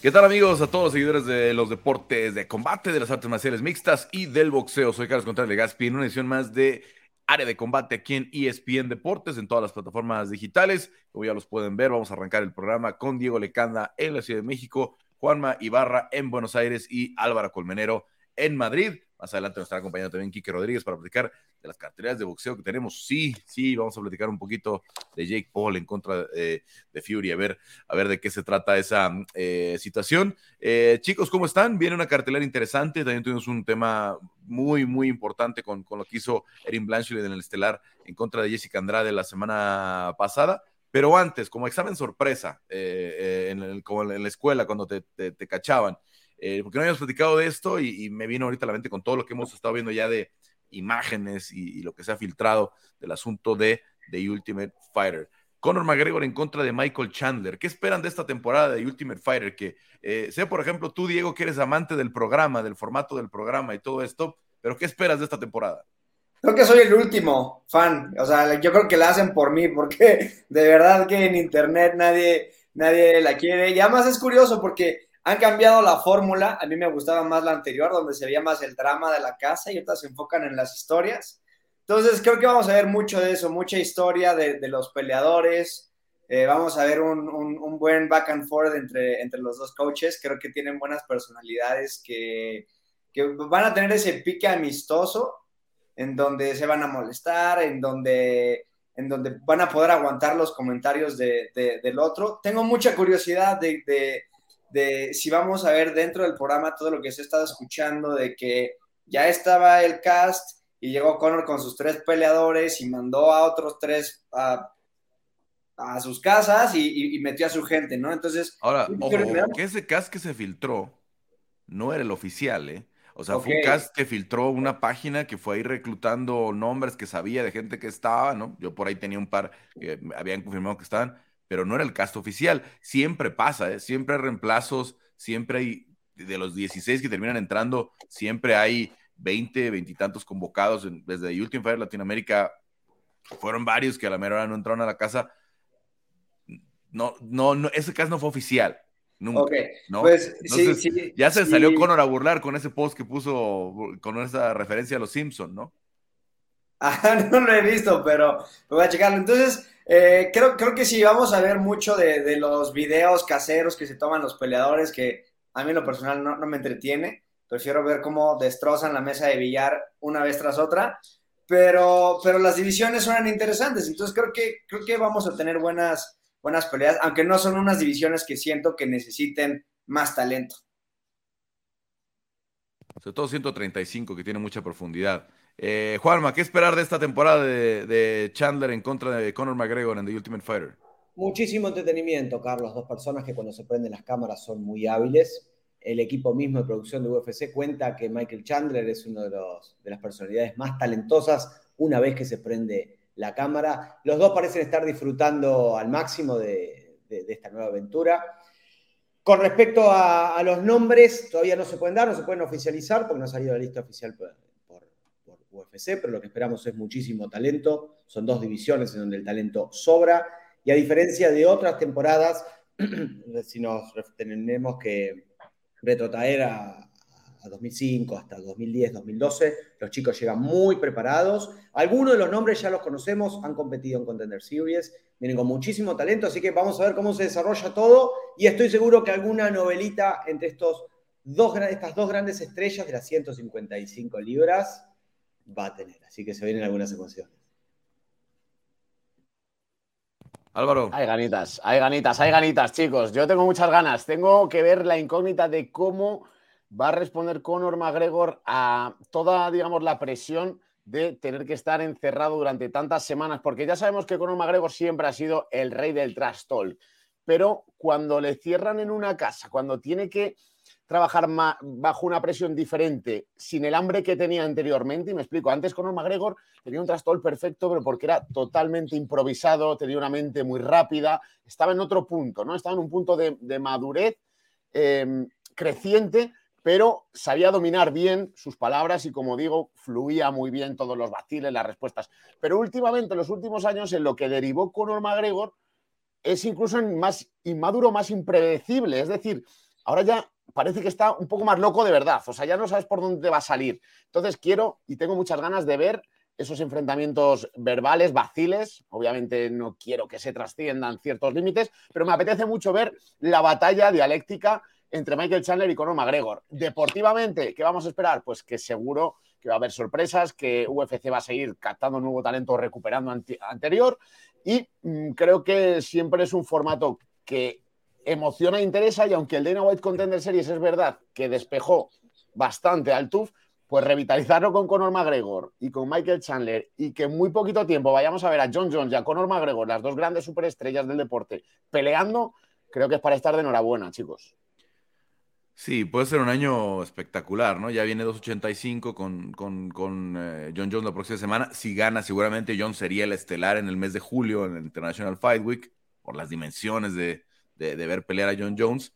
¿Qué tal amigos? A todos los seguidores de los deportes de combate, de las artes marciales mixtas y del boxeo. Soy Carlos Contreras de Gaspi en una edición más de Área de Combate aquí en ESPN Deportes, en todas las plataformas digitales. Como ya los pueden ver, vamos a arrancar el programa con Diego Lecanda en la Ciudad de México, Juanma Ibarra en Buenos Aires y Álvaro Colmenero en Madrid. Más adelante nos estará acompañando también Quique Rodríguez para platicar de las carteras de boxeo que tenemos. Sí, sí, vamos a platicar un poquito de Jake Paul en contra eh, de Fury, a ver, a ver de qué se trata esa eh, situación. Eh, chicos, ¿cómo están? Viene una cartelera interesante. También tuvimos un tema muy, muy importante con, con lo que hizo Erin Blanchard en el estelar en contra de Jessica Andrade la semana pasada. Pero antes, como examen sorpresa, en, como en la escuela, cuando te, te cachaban, eh, porque no habíamos platicado de esto y, me vino ahorita la mente con todo lo que hemos estado viendo ya de imágenes y, lo que se ha filtrado del asunto de The Ultimate Fighter. Conor McGregor en contra de Michael Chandler. ¿Qué esperan de esta temporada de Ultimate Fighter? Que eh, sé, por ejemplo, tú, Diego, que eres amante del programa, del formato del programa y todo esto, pero ¿qué esperas de esta temporada? Creo que soy el último fan. O sea, yo creo que la hacen por mí, porque de verdad que en internet nadie, nadie la quiere. Y además es curioso porque han cambiado la fórmula, a mí me gustaba más la anterior, donde se veía más el drama de la casa y otras se enfocan en las historias. Entonces creo que vamos a ver mucho de eso, mucha historia de, los peleadores, eh, vamos a ver un, buen back and forth entre, entre los dos coaches, creo que tienen buenas personalidades que, van a tener ese pique amistoso en donde se van a molestar, en donde, en donde van a poder aguantar los comentarios del otro. Tengo mucha curiosidad de de si vamos a ver dentro del programa todo lo que se ha estado escuchando, de que ya estaba el cast y llegó Conor con sus tres peleadores y mandó a otros tres a, sus casas y, metió a su gente, ¿no? Entonces... Ahora, ojo, que ese cast que se filtró no era el oficial, ¿eh? O sea, fue un cast que filtró una página que fue ahí reclutando nombres que sabía de gente que estaba, ¿no? Yo por ahí tenía un par que habían confirmado que estaban, pero no era el cast oficial. Siempre pasa, ¿eh? siempre hay reemplazos, siempre hay, de los 16 que terminan entrando, siempre hay 20, 20 y tantos convocados. desde Ultimate Fire Latinoamérica fueron varios que a la mera hora no entraron a la casa. No, no, no ese cast no fue oficial. Nunca, ¿no? Pues, sí, sí, ya se salió Conor a burlar con ese post que puso con esa referencia a los Simpsons, ¿no? Ah, no lo he visto, pero voy a checarlo. Entonces, eh, creo, creo que sí, vamos a ver mucho de, los videos caseros que se toman los peleadores, que a mí lo personal no, me entretiene. Prefiero ver cómo destrozan la mesa de billar una vez tras otra. Pero, pero las divisiones suenan interesantes, entonces creo que, creo que vamos a tener buenas, buenas peleas, aunque no son unas divisiones que siento que necesiten más talento. Sobre todo 135, que tiene mucha profundidad. Eh, Juanma, ¿qué esperar de esta temporada de, Chandler en contra de Conor McGregor en The Ultimate Fighter? Muchísimo entretenimiento, Carlos. Dos personas que cuando se prenden las cámaras son muy hábiles. El equipo mismo de producción de UFC cuenta que Michael Chandler es uno de, de las personalidades más talentosas una vez que se prende la cámara. Los dos parecen estar disfrutando al máximo de, esta nueva aventura. Con respecto a, a, los nombres, todavía no se pueden dar, no se pueden oficializar porque no ha salido la lista oficial UFC, pero lo que esperamos es muchísimo talento. Son dos divisiones en donde el talento sobra. Y a diferencia de otras temporadas, si nos tenemos que retrotraer a, 2005 hasta 2010, 2012, los chicos llegan muy preparados. Algunos de los nombres ya los conocemos, han competido en Contender Series, vienen con muchísimo talento, así que vamos a ver cómo se desarrolla todo y estoy seguro que alguna novelita entre estos estas dos grandes estrellas de las 155 libras va a tener. Así que se vienen algunas emociones. Álvaro. Hay ganitas, hay ganitas, hay ganitas, chicos. Yo tengo muchas ganas. Tengo que ver la incógnita de cómo va a responder Conor McGregor a toda, digamos, la presión de tener que estar encerrado durante tantas semanas, porque ya sabemos que Conor McGregor siempre ha sido el rey del trash talk, pero cuando le cierran en una casa, cuando tiene que trabajar bajo una presión diferente, sin el hambre que tenía anteriormente. Y me explico, antes con McGregor tenía un trastol perfecto, pero porque era totalmente improvisado, tenía una mente muy rápida, estaba en otro punto, ¿no? Estaba en un punto de, madurez em, creciente, pero sabía dominar bien sus palabras y, como digo, fluía muy bien todos los vaciles, las respuestas. Pero últimamente, en los últimos años, en lo que derivó Conor McGregor, es incluso más inmaduro, más impredecible. Es decir, ahora ya parece que está un poco más loco de verdad. O sea, ya no sabes por dónde va a salir. Entonces quiero y tengo muchas ganas de ver esos enfrentamientos verbales, vaciles. Obviamente no quiero que se trasciendan ciertos límites, pero me apetece mucho ver la batalla dialéctica entre Michael Chandler y Conor McGregor. Deportivamente, ¿qué vamos a esperar? Pues que seguro que va a haber sorpresas, que UFC va a seguir captando nuevo talento, recuperando anterior. Y mm, creo que siempre es un formato que emociona e interesa. Y aunque el Dana White Contender Series es verdad que despejó bastante al TUF, pues revitalizarlo con Conor McGregor y con Michael Chandler y que en muy poquito tiempo vayamos a ver a John Jones y a Conor McGregor, las dos grandes superestrellas del deporte, peleando, creo que es para estar de enhorabuena, chicos. Sí, puede ser un año espectacular, ¿no? Ya viene 2.85 con, con, con eh, John Jones la próxima semana. Si gana, seguramente John sería el estelar en el mes de julio en el International Fight Week, por las dimensiones de, de, ver pelear a John Jones.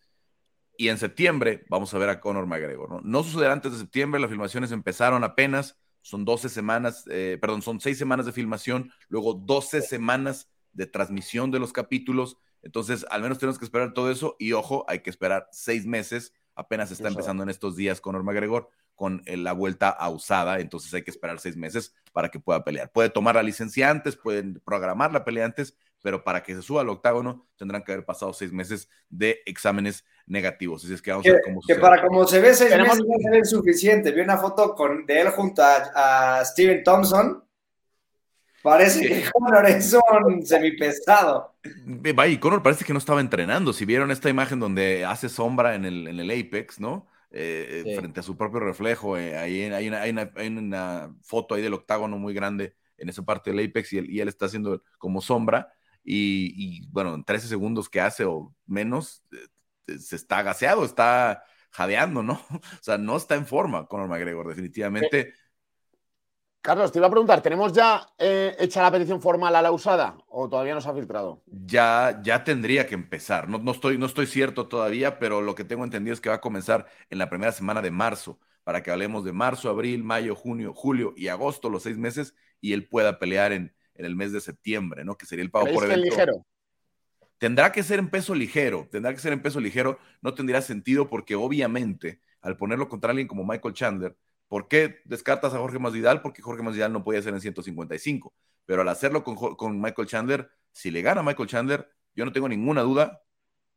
Y en septiembre vamos a ver a Conor McGregor, ¿no? No sucederá antes de septiembre, las filmaciones empezaron apenas, son 12 semanas, eh, perdón, son 6 semanas de filmación, luego 12 semanas de transmisión de los capítulos. Entonces, al menos tenemos que esperar todo eso y ojo, hay que esperar 6 meses apenas está empezando en estos días Conor McGregor con eh, la vuelta a usada, entonces hay que esperar seis meses para que pueda pelear. Puede tomar la licencia antes, pueden programar la pelea antes, pero para que se suba al octágono tendrán que haber pasado seis meses de exámenes negativos. Así es que vamos a ver cómo Que para como se ve seis meses no es suficiente. Vi una foto con, de él junto a Steven Thompson Parece que Conor es un semipesado. y Conor parece que no estaba entrenando. Si vieron esta imagen donde hace sombra en el, en el Apex, ¿no? Eh, frente a su propio reflejo, eh, ahí hay una, hay, una, foto ahí del octágono muy grande en esa parte del Apex y él, y él está haciendo como sombra. Y, y, bueno, en 13 segundos que hace o menos, se está gaseado, está jadeando, ¿no? O sea, no está en forma Conor McGregor, definitivamente. Carlos, te iba a preguntar, ¿tenemos ya eh, hecha la petición formal a la usada o todavía no se ha filtrado? Ya, ya tendría que empezar. No, no, estoy, no estoy cierto todavía, pero lo que tengo entendido es que va a comenzar en la primera semana de marzo, para que hablemos de marzo, abril, mayo, junio, julio y agosto, los seis meses, y él pueda pelear en, en el mes de septiembre, ¿no? Que sería el pago por evento. ligero? Tendrá que ser en peso ligero, tendrá que ser en peso ligero, no tendría sentido porque obviamente al ponerlo contra alguien como Michael Chandler, ¿Por qué descartas a Jorge Masvidal? Porque Jorge Masvidal no podía ser en 155. Pero al hacerlo con, Michael Chandler, si le gana a Michael Chandler, yo no tengo ninguna duda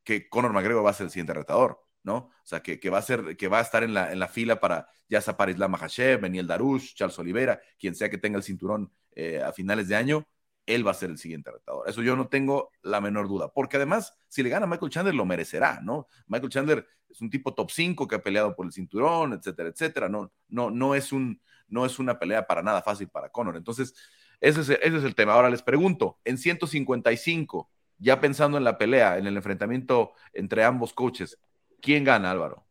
que Conor McGregor va a ser el siguiente retador, ¿no? O sea, que, va a ser, que va a estar en la, en la fila para ya sea para Islam Makhachev, Beniel Darush, Charles Oliveira, quien sea que tenga el cinturón eh, a finales de año, él va a ser el siguiente retador. Eso yo no tengo la menor duda, porque además, si le gana Michael Chandler, lo merecerá, ¿no? Michael Chandler es un tipo top 5 que ha peleado por el cinturón, etcétera, etcétera. No, no, no, es, un, no es una pelea para nada fácil para Conor. Entonces, ese es, ese es el tema. Ahora les pregunto, en 155, ya pensando en la pelea, en el enfrentamiento entre ambos coaches, ¿quién gana, Álvaro?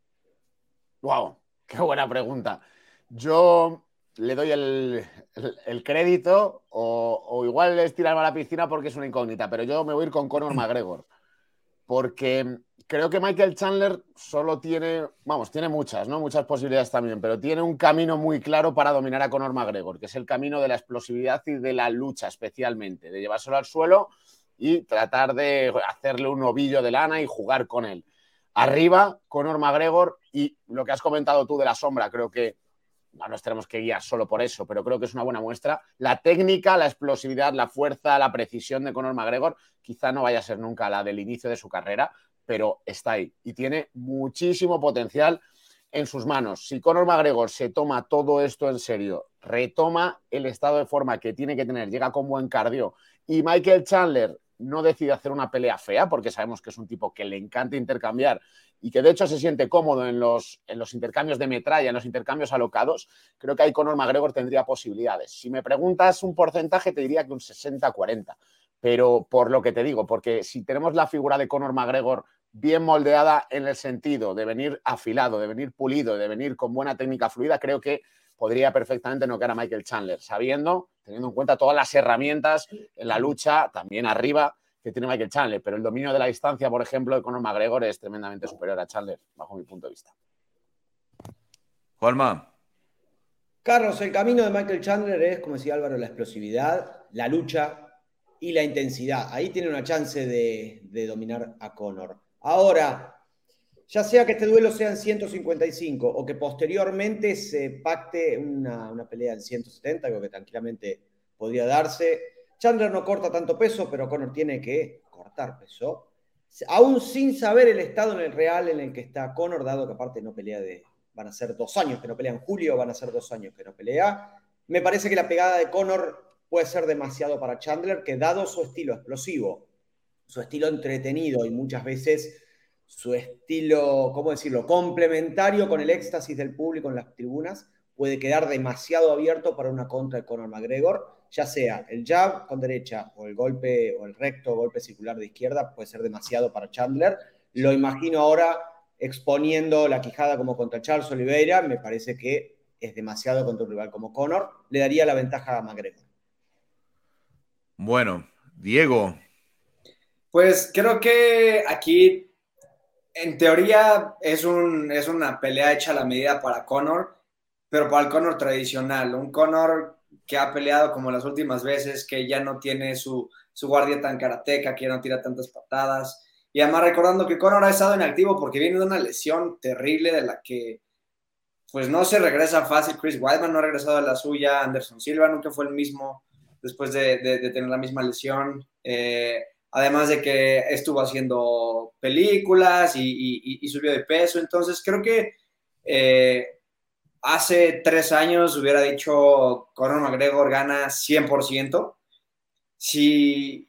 Wow, qué buena pregunta. Yo le doy el, crédito o, igual es tirarme a la piscina porque es una incógnita, pero yo me voy a ir con Conor McGregor. Porque creo que Michael Chandler solo tiene, vamos, tiene muchas, ¿no? Muchas posibilidades también, pero tiene un camino muy claro para dominar a Conor McGregor, que es el camino de la explosividad y de la lucha especialmente, de llevárselo al suelo y tratar de hacerle un ovillo de lana y jugar con él. Arriba, Conor McGregor y lo que has comentado tú de la sombra, creo que no nos tenemos que guiar solo por eso, pero creo que es una buena muestra. La técnica, la explosividad, la fuerza, la precisión de Conor McGregor quizá no vaya a ser nunca la del inicio de su carrera, pero está ahí y tiene muchísimo potencial en sus manos. Si Conor McGregor se toma todo esto en serio, retoma el estado de forma que tiene que tener, llega con buen cardio y Michael Chandler no decide hacer una pelea fea, porque sabemos que es un tipo que le encanta intercambiar y que de hecho se siente cómodo en los, en los intercambios de metralla, en los intercambios alocados, creo que ahí Conor McGregor tendría posibilidades. Si me preguntas un porcentaje, te diría que un 60-40, pero por lo que te digo, porque si tenemos la figura de Conor McGregor bien moldeada en el sentido de venir afilado, de venir pulido, de venir con buena técnica fluida, creo que podría perfectamente noquear a Michael Chandler, sabiendo, teniendo en cuenta todas las herramientas en la lucha, también arriba, que tiene Michael Chandler. Pero el dominio de la distancia, por ejemplo, de Conor McGregor es tremendamente superior a Chandler, bajo mi punto de vista. Juanma. Carlos, el camino de Michael Chandler es, como decía Álvaro, la explosividad, la lucha y la intensidad. Ahí tiene una chance de, de dominar a Conor. Ahora, ya sea que este duelo sea en 155 o que posteriormente se pacte una, una pelea en 170, algo que tranquilamente podría darse. Chandler no corta tanto peso, pero Conor tiene que cortar peso. Aún sin saber el estado en el real en el que está Conor, dado que aparte no pelea de. Van a ser dos años que no pelea en julio, van a ser dos años que no pelea. Me parece que la pegada de Conor puede ser demasiado para Chandler, que dado su estilo explosivo, su estilo entretenido y muchas veces su estilo, ¿cómo decirlo?, complementario con el éxtasis del público en las tribunas, puede quedar demasiado abierto para una contra de Conor McGregor, ya sea el jab con derecha o el golpe o el recto golpe circular de izquierda, puede ser demasiado para Chandler. Lo imagino ahora exponiendo la quijada como contra Charles Oliveira, me parece que es demasiado contra un rival como Conor, le daría la ventaja a McGregor. Bueno, Diego. Pues creo que aquí, en teoría, es, un, es una pelea hecha a la medida para Conor, pero para el Conor tradicional, un Conor que ha peleado como las últimas veces, que ya no tiene su, su guardia tan karateca, que ya no tira tantas patadas. Y además recordando que Conor ha estado inactivo porque viene de una lesión terrible de la que pues no se regresa fácil. Chris Weidman no ha regresado a la suya, Anderson Silva nunca fue el mismo después de, tener la misma lesión. Eh, además de que estuvo haciendo películas y, subió de peso. Entonces creo que eh, hace tres años hubiera dicho Conor McGregor gana 100%. Si,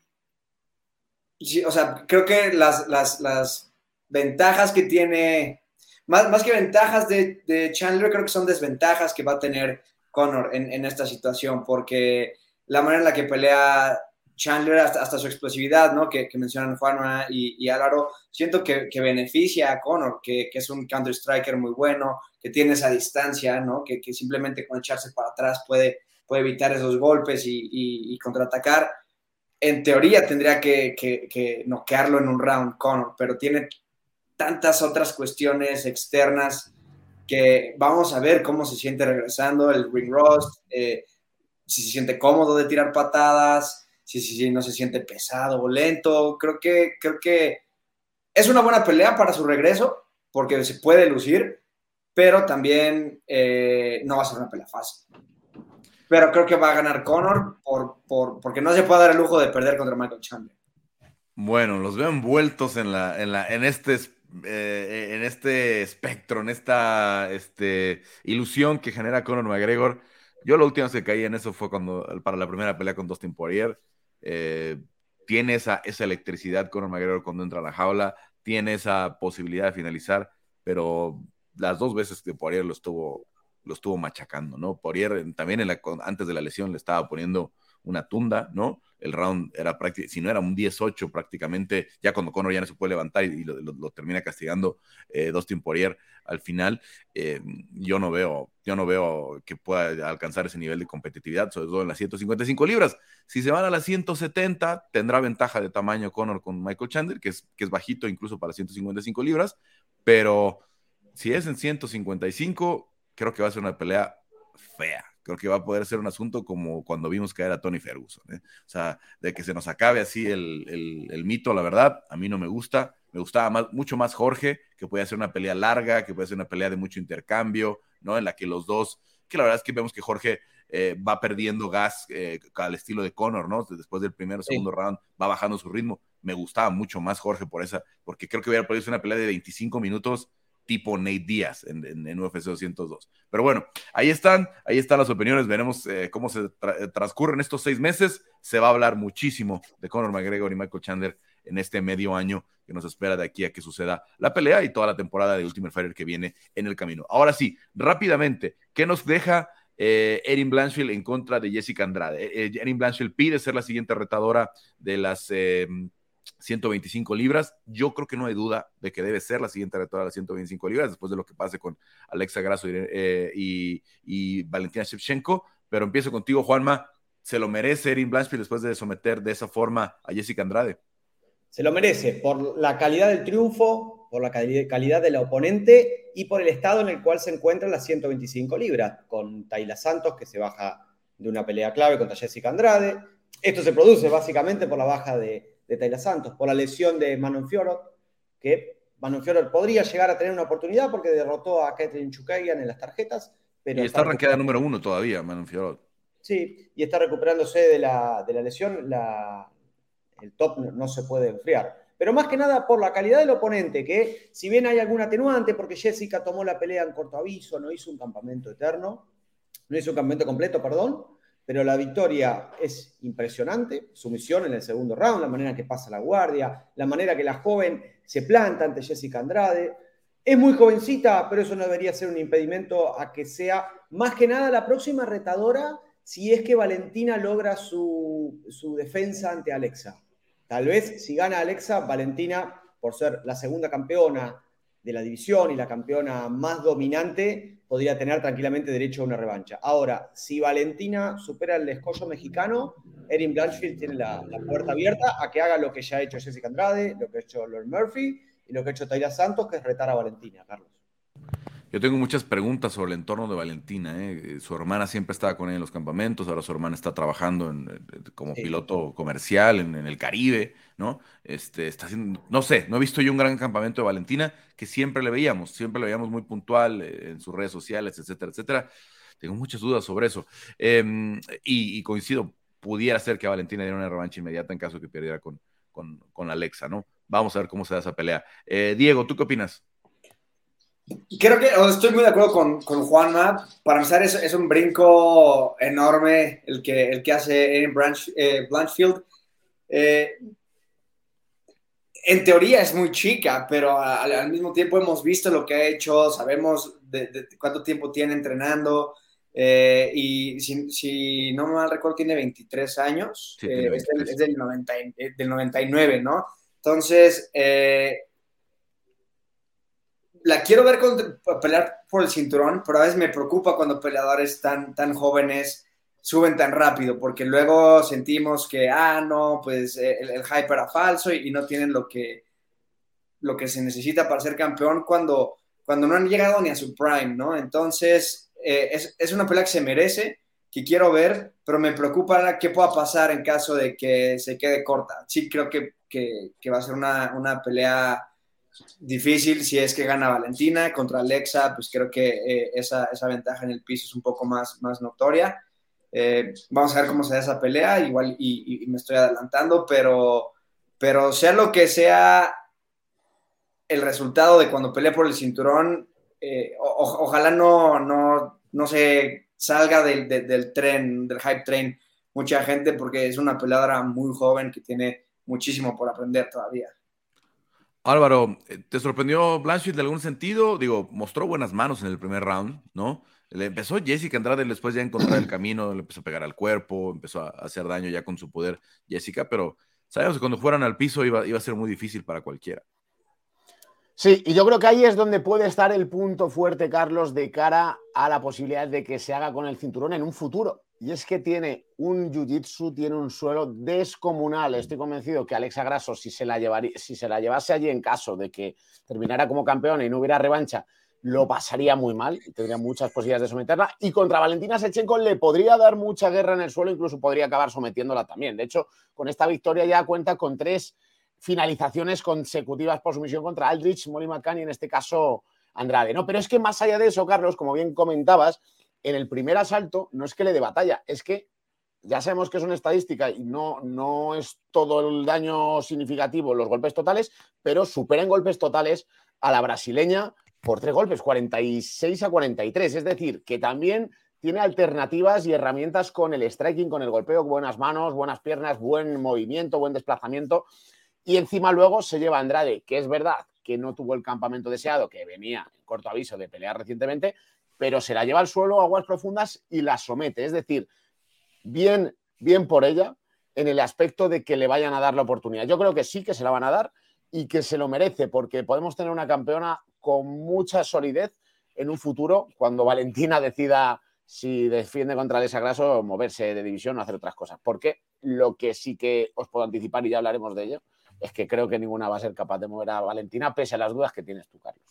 o sea, creo que las, las, ventajas que tiene, más, más que ventajas de, Chandler, creo que son desventajas que va a tener Conor en, esta situación, porque la manera en la que pelea Chandler, hasta, su explosividad, ¿no? Que, mencionan Juanma y, y, Álvaro, siento que, beneficia a Conor, que, es un counter-striker muy bueno, que tiene esa distancia, ¿no? Que, simplemente con echarse para atrás puede, puede evitar esos golpes y, contraatacar. En teoría tendría que, noquearlo en un round Conor, pero tiene tantas otras cuestiones externas que vamos a ver cómo se siente regresando el ring rust, eh, si se siente cómodo de tirar patadas, si, si, no se siente pesado o lento. Creo que, creo que es una buena pelea para su regreso, porque se puede lucir, pero también eh, no va a ser una pelea fácil. Pero creo que va a ganar Conor por, por, porque no se puede dar el lujo de perder contra Michael Chandler. Bueno, los veo envueltos en, la, en, la, en, este, eh, en este espectro, en esta este, ilusión que genera Conor McGregor. Yo la última vez que caí en eso fue cuando, para la primera pelea con Dustin Poirier. Eh, tiene esa, esa electricidad con McGregor cuando entra a la jaula, tiene esa posibilidad de finalizar, pero las dos veces que Poirier lo estuvo, lo estuvo machacando, ¿no? Poirier también antes de la lesión le estaba poniendo una tunda, ¿no? El round era prácticamente, si no era un 10-8 prácticamente, ya cuando Conor ya no se puede levantar y, lo, termina castigando eh, Dustin Poirier al final, eh, yo no veo, yo no veo que pueda alcanzar ese nivel de competitividad, sobre todo en las 155 libras. Si se van a las 170, tendrá ventaja de tamaño Conor con Michael Chandler, que es, que es bajito incluso para 155 libras, pero si es en 155, creo que va a ser una pelea fea creo que va a poder ser un asunto como cuando vimos caer a Tony Ferguson. ¿eh? O sea, de que se nos acabe así el, mito, la verdad, a mí no me gusta. Me gustaba más, mucho más Jorge, que puede ser una pelea larga, que puede ser una pelea de mucho intercambio, ¿no? En la que los dos, que la verdad es que vemos que Jorge eh, va perdiendo gas eh, al estilo de Conor, ¿no? Después del primer o segundo round va bajando su ritmo. Me gustaba mucho más Jorge por esa, porque creo que hubiera podido ser una pelea de 25 minutos tipo Nate Díaz en, en, UFC 202. Pero bueno, ahí están, ahí están las opiniones, veremos eh, cómo se eh, transcurren estos seis meses. Se va a hablar muchísimo de Conor McGregor y Michael Chandler en este medio año que nos espera de aquí a que suceda la pelea y toda la temporada de Ultimate Fighter que viene en el camino. Ahora sí, rápidamente, ¿qué nos deja eh, Erin Blanchfield en contra de Jessica Andrade? Erin Blanchfield pide ser la siguiente retadora de las 125 libras. Yo creo que no hay duda de que debe ser la siguiente retadora de las 125 libras, después de lo que pase con Alexa Grasso eh, y, Valentina Shevchenko. Pero empiezo contigo, Juanma. ¿Se lo merece Erin Blanchfield después de someter de esa forma a Jessica Andrade? Se lo merece por la calidad del triunfo, por la calidad del oponente y por el estado en el cual se encuentra las 125 libras, con Tayla Santos que se baja de una pelea clave contra Jessica Andrade. Esto se produce básicamente por la baja de, de Taylor Santos, por la lesión de Manon Fiorot, que Manon podría llegar a tener una oportunidad porque derrotó a Catherine Chukagian en las tarjetas. Pero y está, arranqueada número uno todavía, Manon Sí, y está recuperándose de la, de la lesión. el top no, se puede enfriar. Pero más que nada por la calidad del oponente, que si bien hay algún atenuante, porque Jessica tomó la pelea en corto aviso, no hizo un campamento eterno, no hizo un campamento completo, perdón, pero la victoria es impresionante, su misión en el segundo round, la manera que pasa la guardia, la manera que la joven se planta ante Jessica Andrade. Es muy jovencita, pero eso no debería ser un impedimento a que sea más que nada la próxima retadora si es que Valentina logra su, su defensa ante Alexa. Tal vez si gana Alexa, Valentina, por ser la segunda campeona de la división y la campeona más dominante, podría tener tranquilamente derecho a una revancha. Ahora, si Valentina supera el escollo mexicano, Erin Blanchfield tiene la, puerta abierta a que haga lo que ya ha hecho Jessica Andrade, lo que ha hecho Lord Murphy y lo que ha hecho Taylor Santos, que es retar a Valentina, Carlos. Yo tengo muchas preguntas sobre el entorno de Valentina. ¿eh? Su hermana siempre estaba con ella en los campamentos, ahora su hermana está trabajando como piloto comercial en, el Caribe, ¿no? Este, está haciendo, no sé, no he visto yo un gran campamento de Valentina que siempre le veíamos, siempre le veíamos muy puntual eh, en sus redes sociales, etcétera, etcétera. Tengo muchas dudas sobre eso. Em, y, coincido, pudiera ser que Valentina diera una revancha inmediata en caso que perdiera con, con, Alexa, ¿no? Vamos a ver cómo se da esa pelea. Eh, Diego, ¿tú qué opinas? Creo que estoy muy de acuerdo con, con Juanma. Para empezar, es, es, un brinco enorme el que, el que hace Erin Branch, eh, Blanchfield. Eh, en teoría es muy chica, pero al, mismo tiempo hemos visto lo que ha hecho, sabemos de, cuánto tiempo tiene entrenando. Eh, y si, si, no me mal recuerdo, tiene 23 años. es, del, es del, 90, del, 99, ¿no? Entonces, la quiero ver pelear por el cinturón, pero a veces me preocupa cuando peleadores tan, tan jóvenes suben tan rápido, porque luego sentimos que, ah, no, pues eh, el, hype era falso y, no tienen lo que, lo que se necesita para ser campeón cuando, cuando no han llegado ni a su prime, ¿no? Entonces, eh, es, una pelea que se merece, que quiero ver, pero me preocupa qué pueda pasar en caso de que se quede corta. Sí, creo que, va a ser una, una pelea difícil si es que gana Valentina contra Alexa, pues creo que eh, esa, ventaja en el piso es un poco más, más notoria. Eh, vamos a ver cómo se da esa pelea, igual y, me estoy adelantando, pero, pero sea lo que sea el resultado de cuando pelee por el cinturón, eh, ojalá no, no, no se salga del, del tren, del hype train, mucha gente, porque es una peleadora muy joven que tiene muchísimo por aprender todavía. Álvaro, eh, ¿te sorprendió Blanchett de algún sentido? Digo, mostró buenas manos en el primer round, ¿no? Le empezó Jessica Andrade después ya encontrar el camino, le empezó a pegar al cuerpo, empezó a hacer daño ya con su poder Jessica, pero sabemos que cuando fueran al piso iba, iba a ser muy difícil para cualquiera. Sí, y yo creo que ahí es donde puede estar el punto fuerte, Carlos, de cara a la posibilidad de que se haga con el cinturón en un futuro. Y es que tiene un jiu-jitsu, tiene un suelo descomunal. Estoy convencido que Alexa Grasso, si se, la si se la llevase allí en caso de que terminara como campeona y no hubiera revancha, lo pasaría muy mal y tendría muchas posibilidades de someterla. Y contra Valentina Sechenko le podría dar mucha guerra en el suelo, incluso podría acabar sometiéndola también. De hecho, con esta victoria ya cuenta con tres finalizaciones consecutivas por sumisión contra Aldrich, Molly McCann y en este caso Andrade. ¿no? Pero es que más allá de eso, Carlos, como bien comentabas, en el primer asalto no es que le dé batalla, es que ya sabemos que es una estadística y no, no es todo el daño significativo los golpes totales, pero supera en golpes totales a la brasileña por tres golpes, 46 a 43. Es decir, que también tiene alternativas y herramientas con el striking, con el golpeo, buenas manos, buenas piernas, buen movimiento, buen desplazamiento. Y encima luego se lleva Andrade, que es verdad que no tuvo el campamento deseado, que venía en corto aviso de pelear recientemente, pero se la lleva al suelo, aguas profundas y la somete. Es decir, bien, bien por ella en el aspecto de que le vayan a dar la oportunidad. Yo creo que sí que se la van a dar y que se lo merece, porque podemos tener una campeona con mucha solidez en un futuro cuando Valentina decida si defiende contra Alessa Grasso moverse de división o hacer otras cosas. Porque lo que sí que os puedo anticipar y ya hablaremos de ello es que creo que ninguna va a ser capaz de mover a Valentina pese a las dudas que tienes tú, Carlos.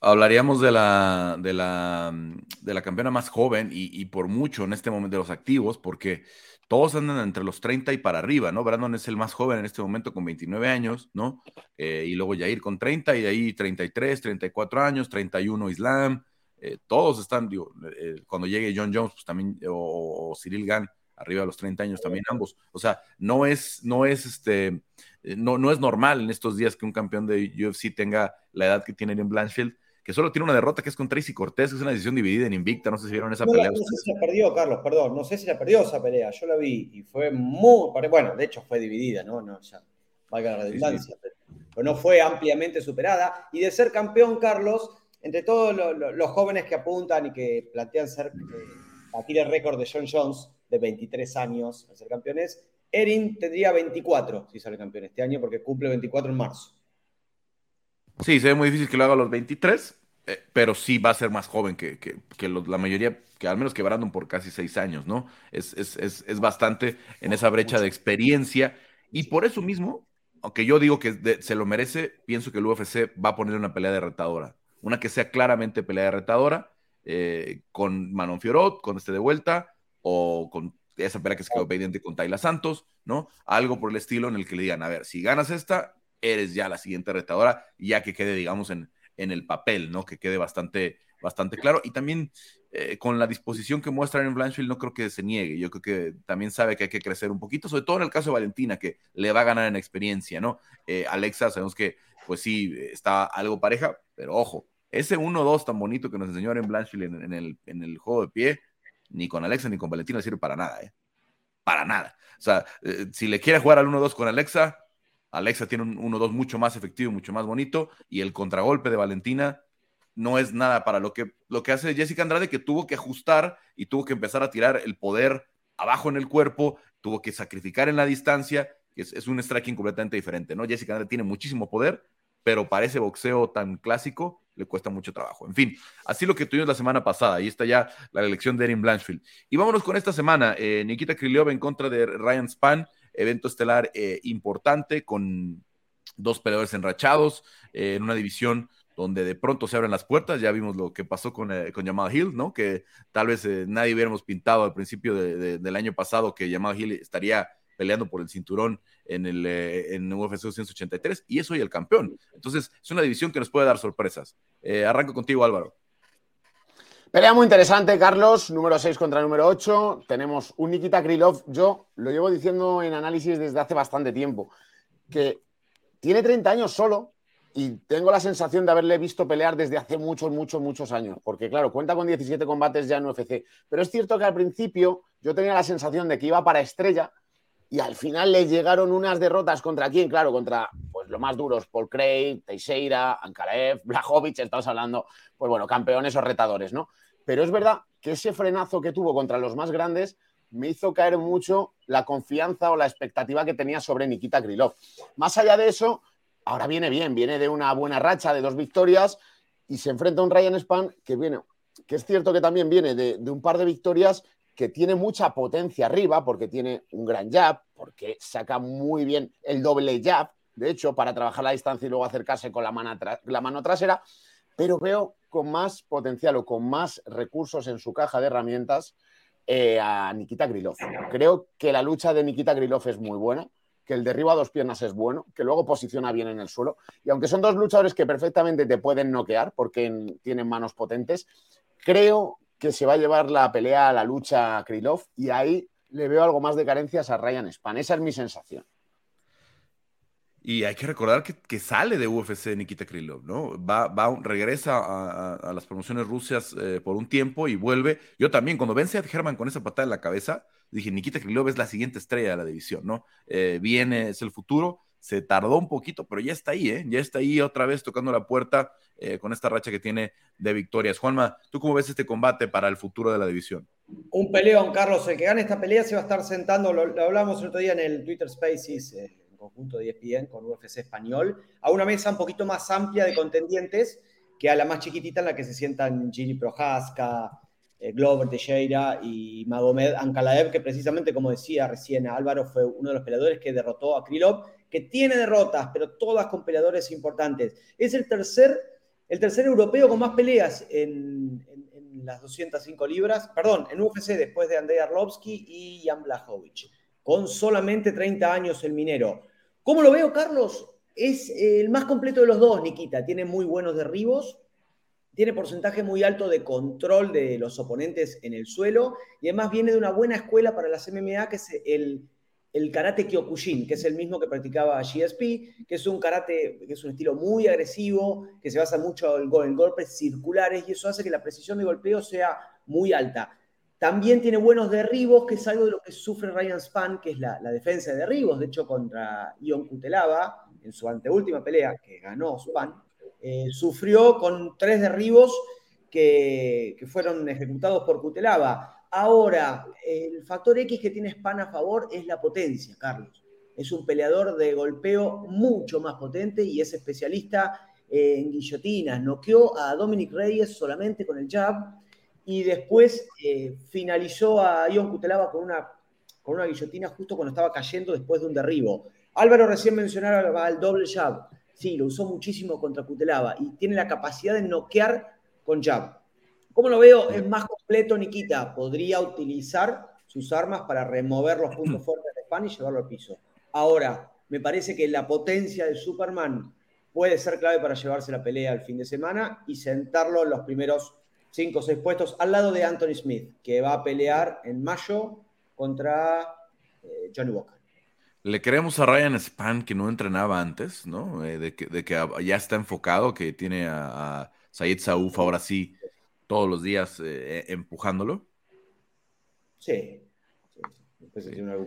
hablaríamos de la, de la, de la campeona más joven y, por mucho en este momento de los activos, porque todos andan entre los 30 y para arriba, ¿no? Brandon es el más joven en este momento con 29 años, ¿no? Eh, y luego Jair con 30 y de ahí 33, 34 años, 31 Islam, eh, todos están, digo, eh, cuando llegue John Jones, pues también, o, Cyril Gann, arriba de los 30 años también ambos. O sea, no es, no es este, no, no es normal en estos días que un campeón de UFC tenga la edad que tiene en Blanchfield que solo tiene una derrota que es con Tracy Cortés, que es una decisión dividida en Invicta. No sé si vieron esa pelea. No sé si la perdió, Carlos, perdón. No sé si la perdió esa pelea. Yo la vi y fue muy. Bueno, de hecho fue dividida, ¿no? no ya, valga la redundancia. Pero, no fue ampliamente superada. Y de ser campeón, Carlos, entre todos los jóvenes que apuntan y que plantean ser. Eh, batir el récord de John Jones de 23 años a ser campeones, Erin tendría 24 si sale campeón este año porque cumple 24 en marzo. Sí, se ve muy difícil que lo haga a los 23, eh, pero sí va a ser más joven que, la mayoría, que al menos que Brandon por casi seis años, ¿no? Es, es, bastante en esa brecha de experiencia. Y por eso mismo, aunque yo digo que se lo merece, pienso que el UFC va a poner una pelea de retadora. Una que sea claramente pelea de retadora, eh, con Manon Fiorot, con este de vuelta, o con esa pelea que se quedó pendiente con Tayla Santos, ¿no? Algo por el estilo en el que le digan, a ver, si ganas esta, eres ya la siguiente retadora, ya que quede, digamos, en, en el papel, ¿no? Que quede bastante, bastante claro. Y también eh, con la disposición que muestra en Blanchfield, no creo que se niegue. Yo creo que también sabe que hay que crecer un poquito, sobre todo en el caso de Valentina, que le va a ganar en experiencia, ¿no? Eh, Alexa, sabemos que, pues sí, está algo pareja, pero ojo, ese 1-2 tan bonito que nos enseñó en Blanchfield en, el, en el juego de pie, ni con Alexa ni con Valentina sirve para nada, ¿eh? Para nada. O sea, eh, si le quiere jugar al 1-2 con Alexa, Alexa tiene un 1-2 mucho más efectivo, mucho más bonito, y el contragolpe de Valentina no es nada para lo que, lo que hace Jessica Andrade, que tuvo que ajustar y tuvo que empezar a tirar el poder abajo en el cuerpo, tuvo que sacrificar en la distancia, es, un striking completamente diferente, ¿no? Jessica Andrade tiene muchísimo poder, pero para ese boxeo tan clásico le cuesta mucho trabajo. En fin, así lo que tuvimos la semana pasada. Ahí está ya la elección de Erin Blanchfield. Y vámonos con esta semana. Eh, Nikita Krylov en contra de Ryan Span evento estelar eh, importante con dos peleadores enrachados eh, en una división donde de pronto se abren las puertas. Ya vimos lo que pasó con, eh, con Jamal Hill, ¿no? Que tal vez nadie hubiéramos pintado al principio del año pasado que Jamal Hill estaría peleando por el cinturón en el en UFC 283 y es hoy el campeón. Entonces, es una división que nos puede dar sorpresas. arranco contigo, Álvaro. Pelea muy interesante, Carlos. Número 6 contra número 8. Tenemos un Nikita Krylov. Yo lo llevo diciendo en análisis desde hace bastante tiempo. Que tiene 30 años solo y tengo la sensación de haberle visto pelear desde hace muchos, muchos, muchos años. Porque, claro, cuenta con 17 combates ya en UFC. Pero es cierto que al principio yo tenía la sensación de que iba para estrella y al final le llegaron unas derrotas contra quién, claro, contra pues los más duros, Paul Craig, Teixeira, Ankaraev, Blajovic, estamos hablando, pues bueno, campeones o retadores, ¿no? Pero es verdad que ese frenazo que tuvo contra los más grandes me hizo caer mucho la confianza o la expectativa que tenía sobre Nikita Krylov. Más allá de eso, ahora viene bien, viene de una buena racha de dos victorias y se enfrenta a un Ryan Span que viene, que es cierto que también viene de un par de victorias que tiene mucha potencia arriba porque tiene un gran jab, porque saca muy bien el doble jab, de hecho, para trabajar la distancia y luego acercarse con la mano, trasera, pero veo con más potencial o con más recursos en su caja de herramientas eh, a Nikita Grilov. Creo que la lucha de Nikita Grilov es muy buena, que el derribo a dos piernas es bueno, que luego posiciona bien en el suelo. Y aunque son dos luchadores que perfectamente te pueden noquear porque tienen manos potentes, creo que se va a llevar la pelea a la lucha a Krylov y ahí le veo algo más de carencias a Ryan Span. Esa es mi sensación. Y hay que recordar que, sale de UFC Nikita Krylov, ¿no? Va, va regresa a, las promociones rusas eh, por un tiempo y vuelve. Yo también, cuando vence a Herman con esa patada en la cabeza, dije, Nikita Krylov es la siguiente estrella de la división, ¿no? Eh, viene, es el futuro. Se tardó un poquito, pero ya está ahí, ¿eh? Ya está ahí otra vez tocando la puerta eh, con esta racha que tiene de victorias. Juanma, ¿tú cómo ves este combate para el futuro de la división? Un peleón, Carlos. El que gane esta pelea se va a estar sentando, lo, hablamos el otro día en el Twitter Spaces conjunto de ESPN con UFC español, a una mesa un poquito más amplia de contendientes que a la más chiquitita en la que se sientan Giri Prohaska, eh, Glover Teixeira y Magomed Ankalaev, que precisamente, como decía recién Álvaro, fue uno de los peleadores que derrotó a Krylov, que tiene derrotas, pero todas con peleadores importantes. Es el tercer el tercer europeo con más peleas en, las 205 libras, perdón, en UFC después de Andrei Arlovsky y Jan Blachowicz, con solamente 30 años el minero. ¿Cómo lo veo, Carlos? Es el más completo de los dos, Nikita. Tiene muy buenos derribos, tiene porcentaje muy alto de control de los oponentes en el suelo y además viene de una buena escuela para las MMA, que es el, el karate Kyokushin, que es el mismo que practicaba GSP, que es un karate, que es un estilo muy agresivo, que se basa mucho en, golpes circulares y eso hace que la precisión de golpeo sea muy alta. También tiene buenos derribos, que es algo de lo que sufre Ryan Span, que es la, defensa de derribos. De hecho, contra Ion Kutelava, en su anteúltima pelea, que ganó Span, eh, sufrió con tres derribos que, que fueron ejecutados por Kutelava. Ahora, el factor X que tiene Span a favor es la potencia, Carlos. Es un peleador de golpeo mucho más potente y es especialista en guillotinas. Noqueó a Dominic Reyes solamente con el jab y después eh, finalizó a Ion Cutelaba con una, con una guillotina justo cuando estaba cayendo después de un derribo. Álvaro recién mencionaba el doble jab. Sí, lo usó muchísimo contra Cutelaba y tiene la capacidad de noquear con jab. ¿Cómo lo veo? Es más completo, Nikita. Podría utilizar sus armas para remover los puntos fuertes de Span y llevarlo al piso. Ahora, me parece que la potencia de Superman puede ser clave para llevarse la pelea el fin de semana y sentarlo en los primeros cinco o seis puestos al lado de Anthony Smith, que va a pelear en mayo contra eh, Johnny Walker. Le creemos a Ryan Span que no entrenaba antes, ¿no? Eh, de, que, ya está enfocado, que tiene a, a Sayed Sauf ahora sí todos los días eh, empujándolo? Sí.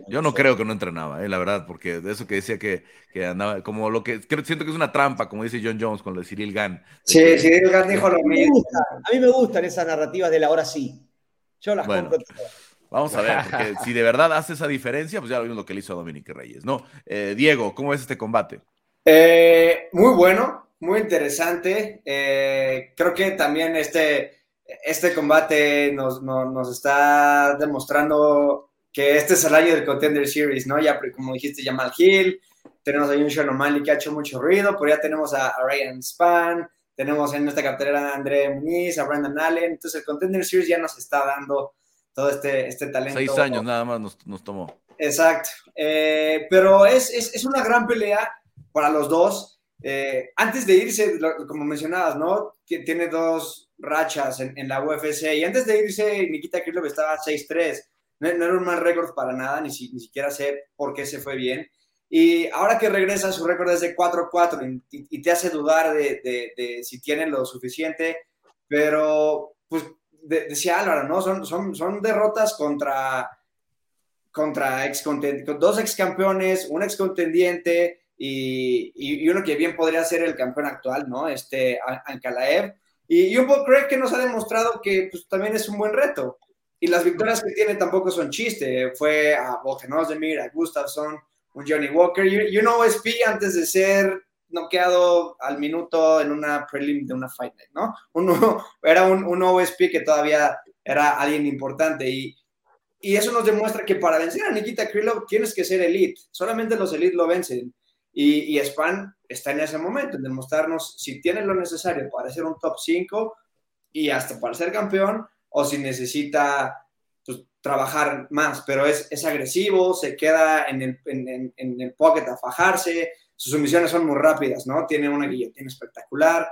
Yo no creo que no entrenaba, eh, la verdad, porque de eso que decía que, andaba, como lo que siento que es una trampa, como dice John Jones con lo de Cyril Gann. Sí, Cyril Gann dijo lo mismo. A mí me gustan esas narrativas de la hora sí. Yo las compro Vamos a ver, porque si de verdad hace esa diferencia, pues ya lo vimos lo que le hizo a Dominique Reyes, ¿no? Eh, Diego, ¿cómo ves este combate? muy bueno, muy interesante. creo que también este este combate nos, está demostrando que este es el año del Contender Series, ¿no? Ya, como dijiste, Jamal Hill, tenemos ahí un Sean O'Malley que ha hecho mucho ruido, pero ya tenemos a, Ryan Span, tenemos en esta cartera a André Muniz, a Brandon Allen, entonces el Contender Series ya nos está dando todo este, este talento. Seis años nada más nos, tomó. Exacto, eh, pero es, es, una gran pelea para los dos. Eh, antes de irse, como mencionabas, ¿no? Que tiene dos, rachas en, la UFC. Y antes de irse, Nikita Krylov estaba 6-3. No, era un mal récord para nada, ni, ni, siquiera sé por qué se fue bien. Y ahora que regresa, su récord es de 4-4 y, te hace dudar de, si tiene lo suficiente. Pero, pues, decía Álvaro, ¿no? Son, son, son derrotas contra, contra ex dos ex campeones, un ex contendiente y, y, uno que bien podría ser el campeón actual, ¿no? Este Ankalaev. Y, poco creo que nos ha demostrado que pues, también es un buen reto. Y las victorias que tiene tampoco son chiste. Fue a Bogen Ozdemir, a Gustafsson, un Johnny Walker y, un OSP antes de ser noqueado al minuto en una prelim de una fight night, ¿no? Uno, era un, un OSP que todavía era alguien importante y, y eso nos demuestra que para vencer a Nikita Krylov tienes que ser elite. Solamente los elite lo vencen. Y, y Span está en ese momento, en demostrarnos si tiene lo necesario para ser un top 5 y hasta para ser campeón, o si necesita pues, trabajar más, pero es, es, agresivo, se queda en el, en, en, el pocket a fajarse, sus sumisiones son muy rápidas, ¿no? Tiene una guillotina espectacular.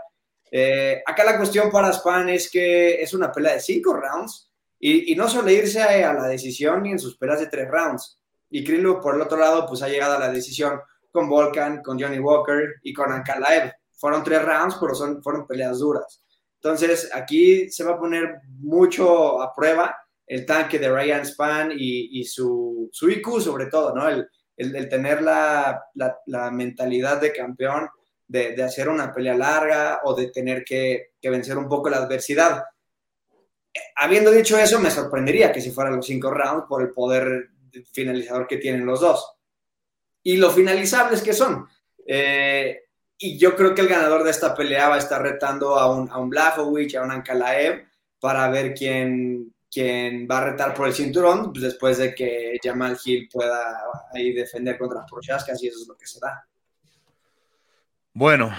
Eh, acá la cuestión para Span es que es una pelea de cinco rounds y, y no suele irse a, a, la decisión ni en sus peleas de tres rounds. Y Krilo, por el otro lado, pues ha llegado a la decisión con Volkan, con Johnny Walker y con Ankalaev. Fueron tres rounds, pero son, fueron peleas duras. Entonces, aquí se va a poner mucho a prueba el tanque de Ryan Span y, su, su, IQ sobre todo, ¿no? El, el, tener la, la, mentalidad de campeón, de, de, hacer una pelea larga o de tener que, que, vencer un poco la adversidad. Habiendo dicho eso, me sorprendería que si fueran los cinco rounds por el poder finalizador que tienen los dos y lo finalizables que son. Eh, y yo creo que el ganador de esta pelea va a estar retando a un, a un Blachowicz, a un Ankalaev, para ver quién, quién va a retar por el cinturón después de que Jamal Hill pueda ahí defender contra Prochaska, y eso es lo que se da. Bueno,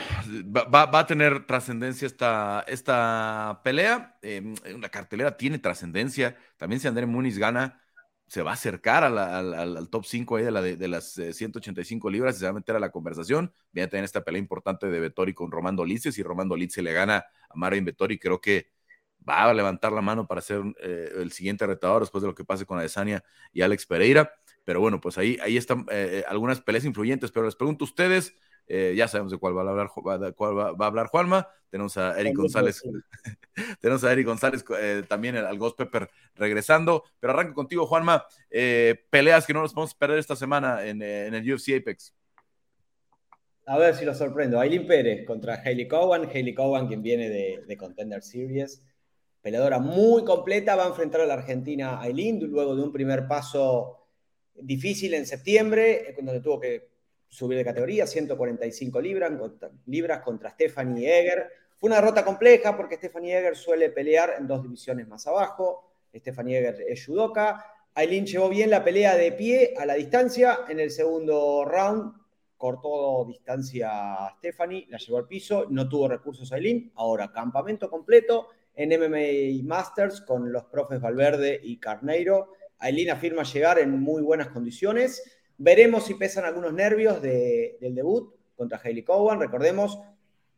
va, a tener trascendencia esta, esta pelea. Eh, la cartelera tiene trascendencia. También si André Muniz gana, se va a acercar al, top 5 ahí de, la, de, las 185 eh, libras y se va a meter a la conversación. Viene a tener esta pelea importante de Vettori con Román Dolices y Román Dolice le gana a Marvin Vettori. Creo que va a levantar la mano para ser eh, el siguiente retador después de lo que pase con Adesanya y Alex Pereira. Pero bueno, pues ahí, ahí están eh, algunas peleas influyentes. Pero les pregunto a ustedes, ya sabemos de cuál va a hablar, cuál va, a hablar Juanma. Tenemos a Eric González, tenemos a Eric González también al Ghost Pepper regresando. Pero arranco contigo, Juanma. peleas que no nos podemos perder esta semana en, en el UFC Apex. A ver si lo sorprendo. Aileen Pérez contra Hailey Cowan. Hailey Cowan, quien viene de, Contender Series. Peleadora muy completa. Va a enfrentar a la Argentina Aileen luego de un primer paso difícil en septiembre, eh, cuando tuvo que subir de categoría, 145 libras, libras contra Stephanie Eger. Fue una derrota compleja porque Stephanie Eger suele pelear en dos divisiones más abajo. Stephanie Eger es judoka. Aileen llevó bien la pelea de pie a la distancia. En el segundo round cortó distancia a Stephanie, la llevó al piso, no tuvo recursos Aileen, ahora campamento completo en MMA Masters con los profes Valverde y Carneiro. Aileen afirma llegar en muy buenas condiciones. Veremos si pesan algunos nervios del debut contra Hailey Cowan. Recordemos,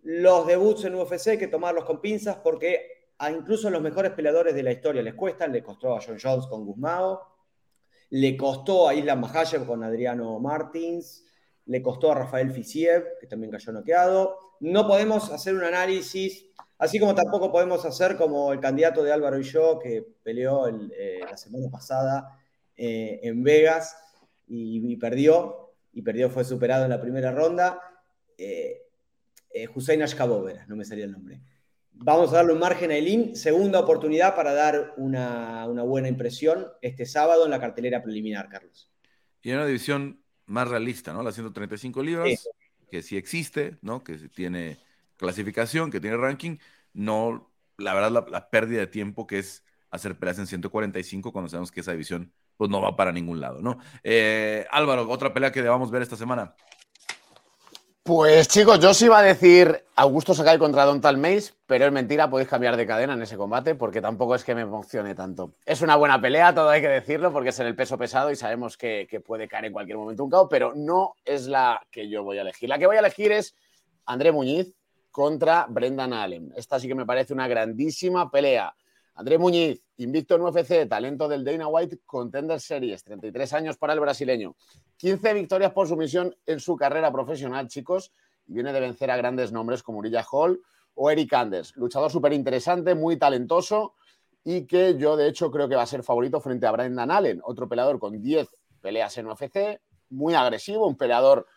los debuts en UFC hay que tomarlos con pinzas porque a incluso los mejores peleadores de la historia les cuestan. Le costó a John Jones con Guzmao, le costó a Isla Mahayev con Adriano Martins, le costó a Rafael Fisiev, que también cayó noqueado. No podemos hacer un análisis, así como tampoco podemos hacer como el candidato de Álvaro y yo, que peleó eh, la semana pasada eh, en Vegas y, perdió, y perdió, fue superado en la primera ronda. Eh, Hussein Ashkabovera, no me salía el nombre. Vamos a darle un margen a Elin, segunda oportunidad para dar una, una buena impresión este sábado en la cartelera preliminar, Carlos. Y en una división más realista, ¿no? Las 135 libras, que sí existe, ¿no? Que tiene clasificación, que tiene ranking, no, la verdad, la, pérdida de tiempo que es hacer peleas en 145 cuando sabemos que esa división pues no va para ningún lado, ¿no? Eh, Álvaro, otra pelea que debamos ver esta semana. Pues chicos, yo sí iba a decir Augusto Sakai contra Don Mace, pero es mentira, podéis cambiar de cadena en ese combate porque tampoco es que me emocione tanto. Es una buena pelea, todo hay que decirlo, porque es en el peso pesado y sabemos que, puede caer en cualquier momento un caos, pero no es la que yo voy a elegir. La que voy a elegir es André Muñiz contra Brendan Allen. Esta sí que me parece una grandísima pelea. André Muñiz, invicto en UFC, talento del Dana White Contender Series, 33 años para el brasileño. 15 victorias por sumisión en su carrera profesional, chicos, y viene de vencer a grandes nombres como Urilla Hall o Eric Anders. Luchador súper interesante, muy talentoso y que yo, de hecho, creo que va a ser favorito frente a Brendan Allen, otro peleador con 10 peleas en UFC, muy agresivo, un peleador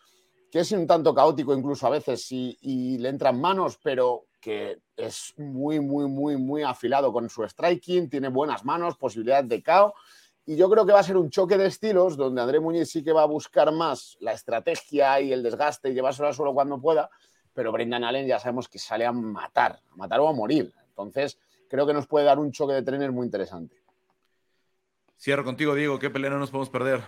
que es un tanto caótico incluso a veces y, y le entran manos, pero que es muy, muy, muy, muy afilado con su striking, tiene buenas manos, posibilidad de KO. Y yo creo que va a ser un choque de estilos donde André Muñiz sí que va a buscar más la estrategia y el desgaste y llevárselo al suelo cuando pueda, pero Brendan Allen ya sabemos que sale a matar, a matar o a morir. Entonces, creo que nos puede dar un choque de trenes muy interesante. Cierro contigo, Diego. ¿Qué pelea no nos podemos perder?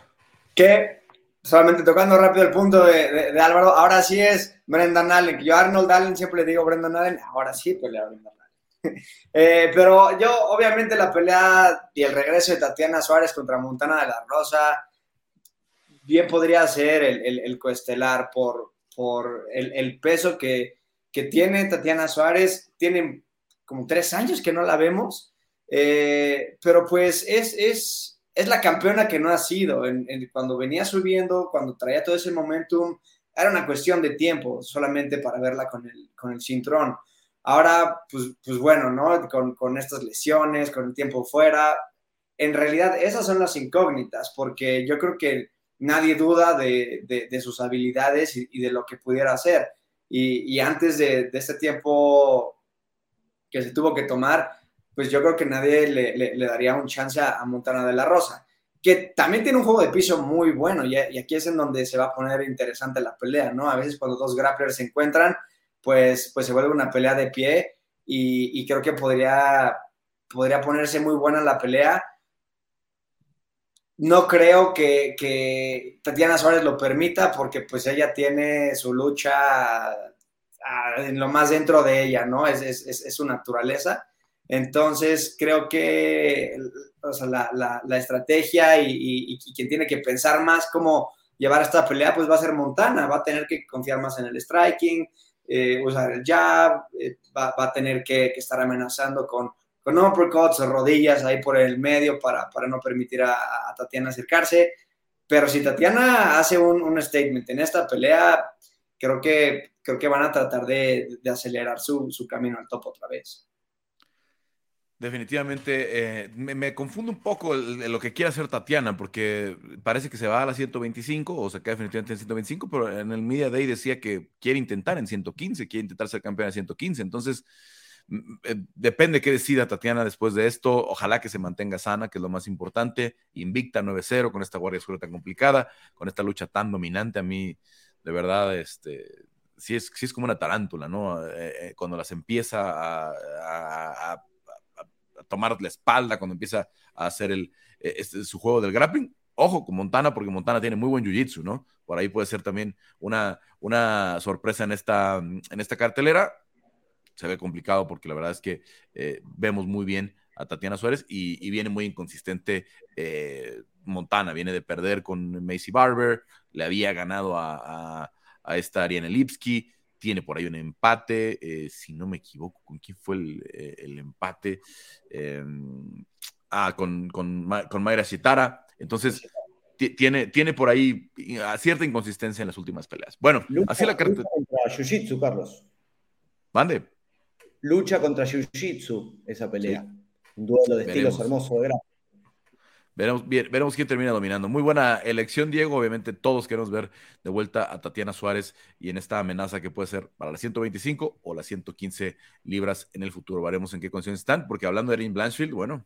¿Qué? Solamente tocando rápido el punto de, Álvaro, ahora sí es Brendan Allen, yo a Arnold Allen siempre le digo Brendan Allen, ahora sí pelea Brendan Allen. Eh, pero yo, obviamente, la pelea y el regreso de Tatiana Suárez contra Montana de la Rosa, bien podría ser el, el, coestelar por, por el, peso que, que, tiene Tatiana Suárez. Tiene como tres años que no la vemos, eh, pero pues es, es es la campeona que no ha sido. cuando venía subiendo, cuando traía todo ese momentum, era una cuestión de tiempo solamente para verla con el, con cinturón. Ahora, pues, pues bueno, ¿no? Con, estas lesiones, con el tiempo fuera, en realidad esas son las incógnitas, porque yo creo que nadie duda de, sus habilidades y, de lo que pudiera hacer. Y, antes de, de este tiempo que se tuvo que tomar, pues yo creo que nadie le, daría un chance a, Montana de la Rosa, que también tiene un juego de piso muy bueno y, aquí es en donde se va a poner interesante la pelea, ¿no? A veces cuando dos grapplers se encuentran, pues, pues se vuelve una pelea de pie y, creo que podría, podría ponerse muy buena la pelea. No creo que, Tatiana Suárez lo permita porque pues ella tiene su lucha en lo más dentro de ella, ¿no? Es, es, es su naturaleza. Entonces, creo que la, estrategia y, quien tiene que pensar más cómo llevar esta pelea, pues va a ser Montana, va a tener que confiar más en el striking, eh, usar el jab, eh, va, va, a tener que, estar amenazando con, con uppercuts o rodillas ahí por el medio para, no permitir a, Tatiana acercarse. Pero si Tatiana hace un, statement en esta pelea, creo que, van a tratar de, de acelerar su, su camino al top otra vez. Definitivamente, eh, me, confunde un poco lo que quiere hacer Tatiana, porque parece que se va a la 125 o se queda definitivamente en 125, pero en el Media Day decía que quiere intentar en 115, quiere intentar ser campeona en 115. Entonces, eh, depende qué decida Tatiana después de esto. Ojalá que se mantenga sana, que es lo más importante. Invicta 9-0 con esta Guardia Oscura tan complicada, con esta lucha tan dominante. A mí, de verdad, este, sí es, sí es como una tarántula, ¿no? Eh, cuando las empieza a tomar la espalda, cuando empieza a hacer el, e, este, su juego del grappling. Ojo con Montana, porque Montana tiene muy buen jiu-jitsu, ¿no? Por ahí puede ser también una, una sorpresa en esta, en esta cartelera. Se ve complicado porque la verdad es que eh, vemos muy bien a Tatiana Suárez y, viene muy inconsistente eh, Montana. Viene de perder con Macy Barber, le había ganado a, a, a esta Ariane Lipsky, tiene por ahí un empate, eh, si no me equivoco, ¿con quién fue el, eh, empate? Em, ah, con, con, con, Mayra Chitara. Entonces, tiene, tiene por ahí cierta inconsistencia en las últimas peleas. Bueno, así la carta. Lucha contra Jiu-Jitsu, Carlos. Mande. Lucha contra Jiu-Jitsu, esa pelea. Un duelo de estilos hermoso de gran. Veremos, veremos quién termina dominando. Muy buena elección, Diego. Obviamente todos queremos ver de vuelta a Tatiana Suárez y en esta amenaza que puede ser para las 125 o las 115 libras en el futuro. Veremos en qué condiciones están, porque hablando de Erin Blanchfield, bueno,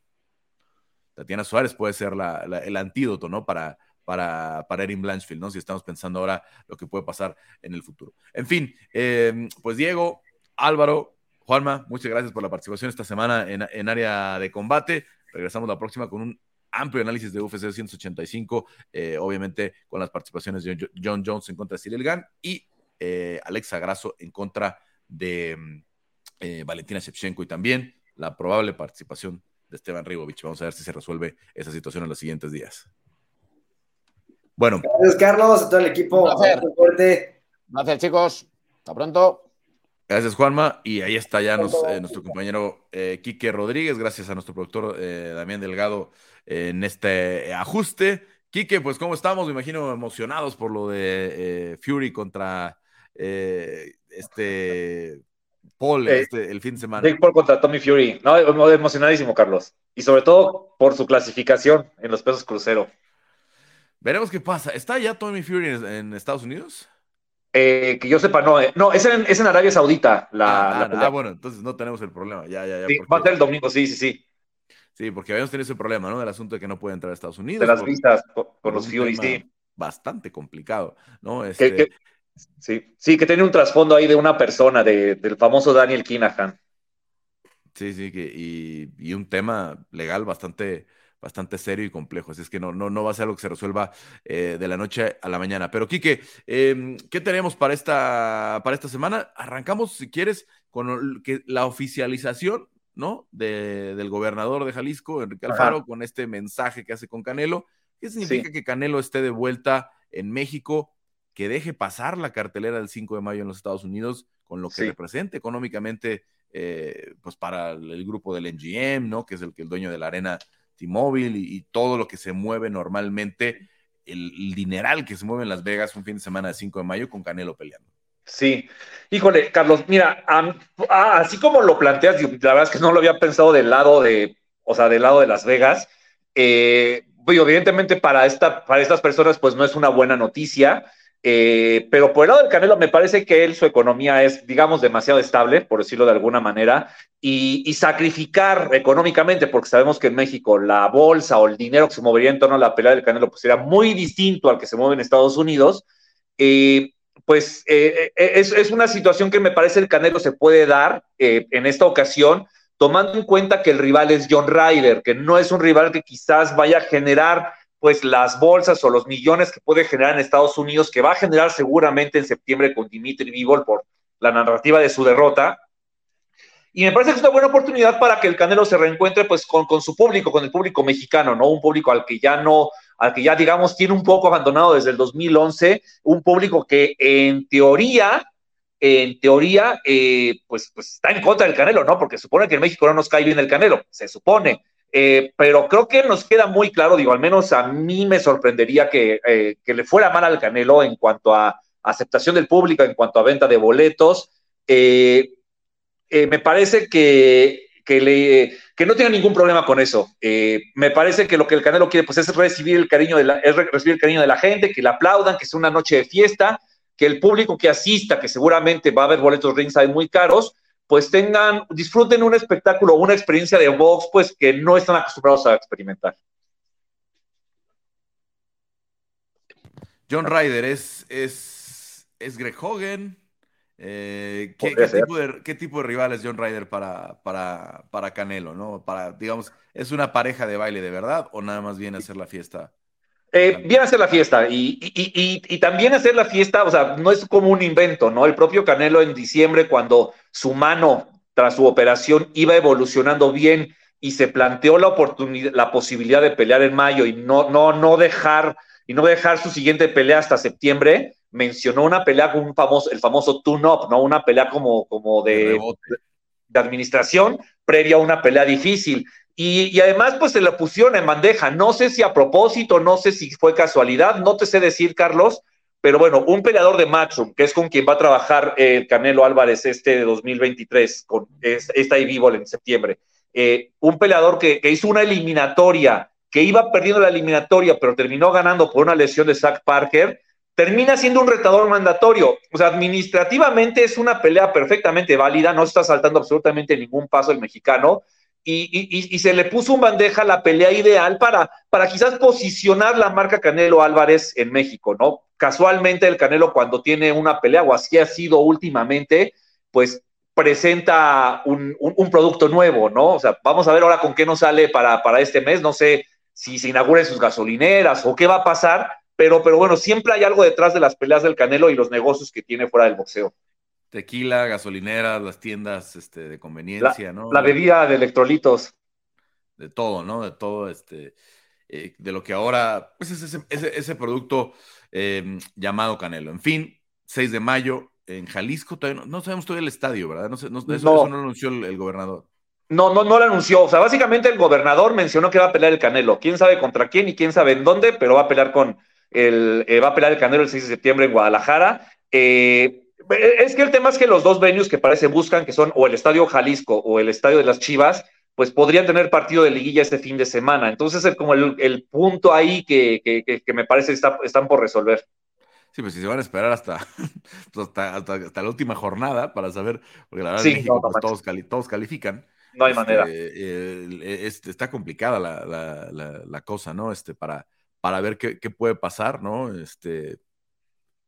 Tatiana Suárez puede ser el antídoto, ¿no? Para, para, para Erin Blanchfield, ¿no? Si estamos pensando ahora lo que puede pasar en el futuro. En fin, em, pues Diego, Álvaro, Juanma, muchas gracias por la participación esta semana en, en área de combate. Regresamos la próxima con un amplio análisis de UFC 185, eh, obviamente con las participaciones de John Jones en contra de Cyril Gann y eh, Alexa Grasso en contra de mm, eh, Valentina Shevchenko y también la probable participación de Esteban Ribovich. Vamos a ver si se resuelve esa situación en los siguientes días. Bueno. Gracias, Carlos, a todo el equipo. Gracias, Gracias chicos. Hasta pronto. Gracias, Juanma. Y ahí está ya nuestro compañero Quique Rodríguez. Gracias a nuestro productor Damián Delgado en este ajuste. Quique, pues ¿cómo estamos? Me imagino emocionados por lo de eh, Fury contra eh, este Paul eh, este, el fin de semana. Jake Paul contra Tommy Fury. No, emocionadísimo, Carlos. Y sobre todo por su clasificación en los pesos crucero. Veremos qué pasa. ¿Está ya Tommy Fury en, Estados Unidos? Que yo sepa, no. no, es en, es en Arabia Saudita. La, ah, ah, bueno, entonces no tenemos el problema. Ya, ya, ya. Va a ser el domingo, sí, sí, sí. Sí, porque habíamos tenido ese problema, ¿no? Del asunto de que no puede entrar a Estados Unidos. De las vistas por, los Fury, sí. Bastante complicado, ¿no? Este... sí, sí, que tiene un trasfondo ahí de una persona, del famoso Daniel Kinahan. Sí, sí, que, y, un tema legal bastante, bastante serio y complejo. Así es que no, no, no va a ser algo que se resuelva eh, de la noche a la mañana. Pero, Quique, em, ¿qué tenemos para esta, para esta semana? Arrancamos, si quieres, con que, la oficialización ¿no? del gobernador de Jalisco, Enrique Alfaro, con este mensaje que hace con Canelo. ¿Qué significa que Canelo esté de vuelta en México, que deje pasar la cartelera del 5 de mayo en los Estados Unidos, con lo que representa económicamente, eh, pues para el grupo del NGM, ¿no? Que es el, que el dueño de la arena T-Mobile y, todo lo que se mueve normalmente, el, dineral que se mueve en Las Vegas un fin de semana de 5 de mayo con Canelo peleando. Sí, híjole, Carlos, mira, así como lo planteas, la verdad es que no lo había pensado del lado de, o sea, del lado de Las Vegas. Eh, evidentemente para, esta, para estas personas, pues no es una buena noticia, eh, pero por el lado del Canelo me parece que él, su economía es, digamos, demasiado estable, por decirlo de alguna manera, y, sacrificar económicamente, porque sabemos que en México la bolsa o el dinero que se movería en torno a la pelea del Canelo, pues sería muy distinto al que se mueve en Estados Unidos. Eh, pues eh, eh, es, una situación que me parece el Canelo se puede dar en esta ocasión, tomando en cuenta que el rival es John Ryder, que no es un rival que quizás vaya a generar pues las bolsas o los millones que puede generar en Estados Unidos, que va a generar seguramente en septiembre con Dimitri Vivol por la narrativa de su derrota. Y me parece que es una buena oportunidad para que el Canelo se reencuentre pues con, con, su público, con el público mexicano, ¿no? Un público al que ya no, al que ya digamos tiene un poco abandonado desde el 2011, un público que en teoría, en teoría, eh, pues, pues está en contra del Canelo, ¿no? Porque supone que en México no nos cae bien el Canelo, se supone. Eh, pero creo que nos queda muy claro, digo, al menos a mí me sorprendería que, eh, que le fuera mal al Canelo en cuanto a aceptación del público, en cuanto a venta de boletos. Eh, me parece que, que, le, que, no tiene ningún problema con eso. Me parece que lo que el Canelo quiere pues, es, recibir el cariño de la, recibir el cariño de la gente, que le aplaudan, que sea una noche de fiesta, que el público que asista, que seguramente va a haber boletos ringside muy caros, pues tengan, disfruten un espectáculo, una experiencia de box, pues que no están acostumbrados a experimentar. John Ryder es, es, es Greg Hogan, eh, ¿qué, ¿qué, tipo de, ¿qué, tipo de, rival es John Ryder para, para, para, Canelo? ¿no? Para, digamos, ¿es una pareja de baile de verdad o nada más viene a hacer la fiesta? Eh, viene a hacer la fiesta y, y, y, y, también hacer la fiesta, o sea, no es como un invento, ¿no? El propio Canelo en diciembre, cuando su mano tras su operación iba evolucionando bien y se planteó la oportunidad, la posibilidad de pelear en mayo y no, no, no dejar y no dejar su siguiente pelea hasta septiembre, mencionó una pelea con un famoso, el famoso tune-up, ¿no? Una pelea como, como de, de, administración previa a una pelea difícil. Y, además, pues se la pusieron en bandeja. No sé si a propósito, no sé si fue casualidad, no te sé decir, Carlos, pero bueno, un peleador de Matchroom, que es con quien va a trabajar el eh, Canelo Álvarez este de 2023, con esta Evil en septiembre. Eh, un peleador que, que hizo una eliminatoria, que iba perdiendo la eliminatoria, pero terminó ganando por una lesión de Zach Parker termina siendo un retador mandatorio. O sea, administrativamente es una pelea perfectamente válida, no está saltando absolutamente ningún paso el mexicano. Y, se le puso un bandeja la pelea ideal para, para quizás posicionar la marca Canelo Álvarez en México, ¿no? Casualmente el Canelo cuando tiene una pelea, o así ha sido últimamente, pues presenta un, un, un producto nuevo, ¿no? O sea, vamos a ver ahora con qué nos sale para, para este mes, no sé si se inauguren sus gasolineras o qué va a pasar, pero, pero bueno, siempre hay algo detrás de las peleas del Canelo y los negocios que tiene fuera del boxeo. Tequila, gasolineras, las tiendas este, de conveniencia, la, ¿no? La bebida de electrolitos. De todo, ¿no? De todo, este, eh, de lo que ahora, pues es ese, ese, ese producto eh, llamado Canelo. En fin, 6 de mayo en Jalisco, todavía no, no sabemos todavía el estadio, ¿verdad? No, sé, no, eso, no. eso, no lo anunció el, el gobernador. No, no, no lo anunció. O sea, básicamente el gobernador mencionó que va a pelear el Canelo. Quién sabe contra quién y quién sabe en dónde, pero va a pelear con, el, eh, va a pelear el Canelo el 6 de septiembre en Guadalajara. Eh, es que el tema es que los dos venues que parece buscan, que son o el Estadio Jalisco o el Estadio de las Chivas, pues podrían tener partido de liguilla este fin de semana. Entonces es como el, el punto ahí que, que, que, me parece está, están por resolver. Sí, pues si se van a esperar hasta, hasta, hasta, hasta la última jornada para saber, porque la verdad sí, en México no, pues, todos, cali, todos, califican. No hay este, manera. Eh, este, está complicada la, la, la, la, cosa, ¿no? Este, para, para ver qué, qué, puede pasar, ¿no? Este,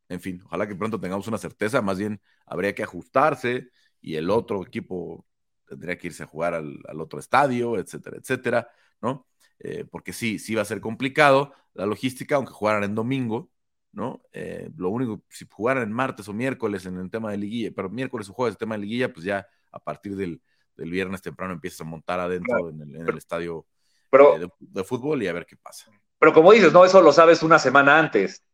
en fin, ojalá que pronto tengamos una certeza, más bien habría que ajustarse y el otro equipo tendría que irse a jugar al, al otro estadio, etcétera, etcétera, ¿no? Eh, porque sí, sí va a ser complicado la logística, aunque jugaran en domingo, ¿no? Eh, lo único, si jugaran en martes o miércoles en el tema de liguilla, pero miércoles o jueves el tema de liguilla, pues ya a partir del, del viernes temprano empiezas a montar adentro claro. en, el, en, el, estadio pero, eh, de, de, fútbol y a ver qué pasa. Pero como dices, no, eso lo sabes una semana antes.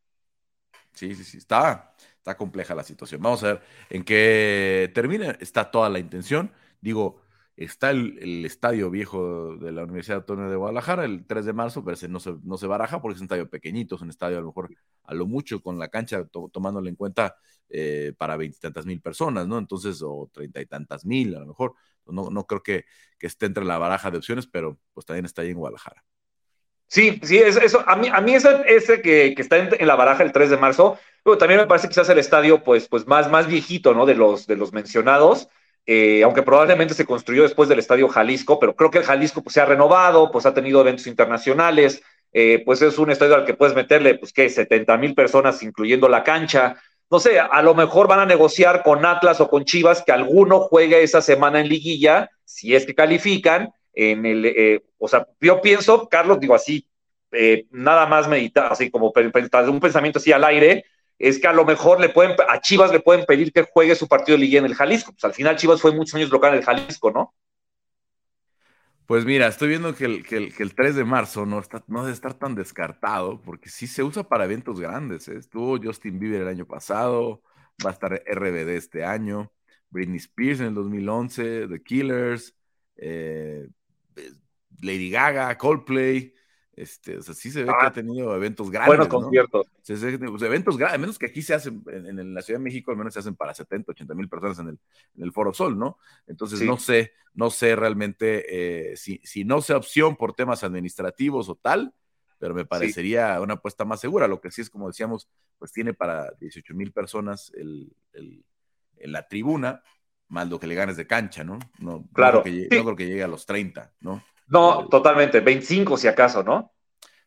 Sí, sí, sí, está, está compleja la situación. Vamos a ver en qué termina. Está toda la intención. Digo, está el, estadio viejo de la Universidad Autónoma de Guadalajara el 3 de marzo, pero no se, no se baraja porque es un estadio pequeñito, es un estadio a lo mejor a lo mucho con la cancha to, tomándole en cuenta eh, para veintitantas mil personas, ¿no? Entonces, o treinta y tantas mil a lo mejor. No, no creo que, que, esté entre la baraja de opciones, pero pues también está ahí en Guadalajara. Sí, sí, es, eso, a mí, a mí ese, ese que, que, está en, en, la baraja el 3 de marzo, pero también me parece quizás el estadio pues, pues más, más viejito, ¿no? De los, de los mencionados, eh, aunque probablemente se construyó después del estadio Jalisco, pero creo que el Jalisco pues, se ha renovado, pues ha tenido eventos internacionales, eh, pues es un estadio al que puedes meterle, pues, ¿qué? 70 mil personas, incluyendo la cancha. No sé, a lo mejor van a negociar con Atlas o con Chivas que alguno juegue esa semana en liguilla, si es que califican, en el, eh, o sea, yo pienso, Carlos, digo así, eh, nada más meditar, así como un pensamiento así al aire, es que a lo mejor le pueden, a Chivas le pueden pedir que juegue su partido de liga en el Jalisco. Pues al final Chivas fue muchos años local en el Jalisco, ¿no? Pues mira, estoy viendo que el, que el, 3 de marzo no, está, no debe estar tan descartado, porque sí se usa para eventos grandes. ¿eh? Estuvo Justin Bieber el año pasado, va a estar RBD este año, Britney Spears en el 2011, The Killers, eh, Lady Gaga, Coldplay. Este, o sea, sí se ve que ha ah, tenido eventos grandes. Buenos conciertos. Pues, eventos grandes, menos que aquí se hacen, en, la Ciudad de México al menos se hacen para 70, 80 mil personas en el, en el, Foro Sol, ¿no? Entonces no sé, no sé realmente eh, si, si, no sea opción por temas administrativos o tal, pero me parecería una apuesta más segura. Lo que sí es, como decíamos, pues tiene para 18 mil personas el, en la tribuna, más lo que le ganes de cancha, ¿no? No, claro. No creo, que, no creo que llegue a los 30, ¿no? No, totalmente, 25 si acaso, ¿no?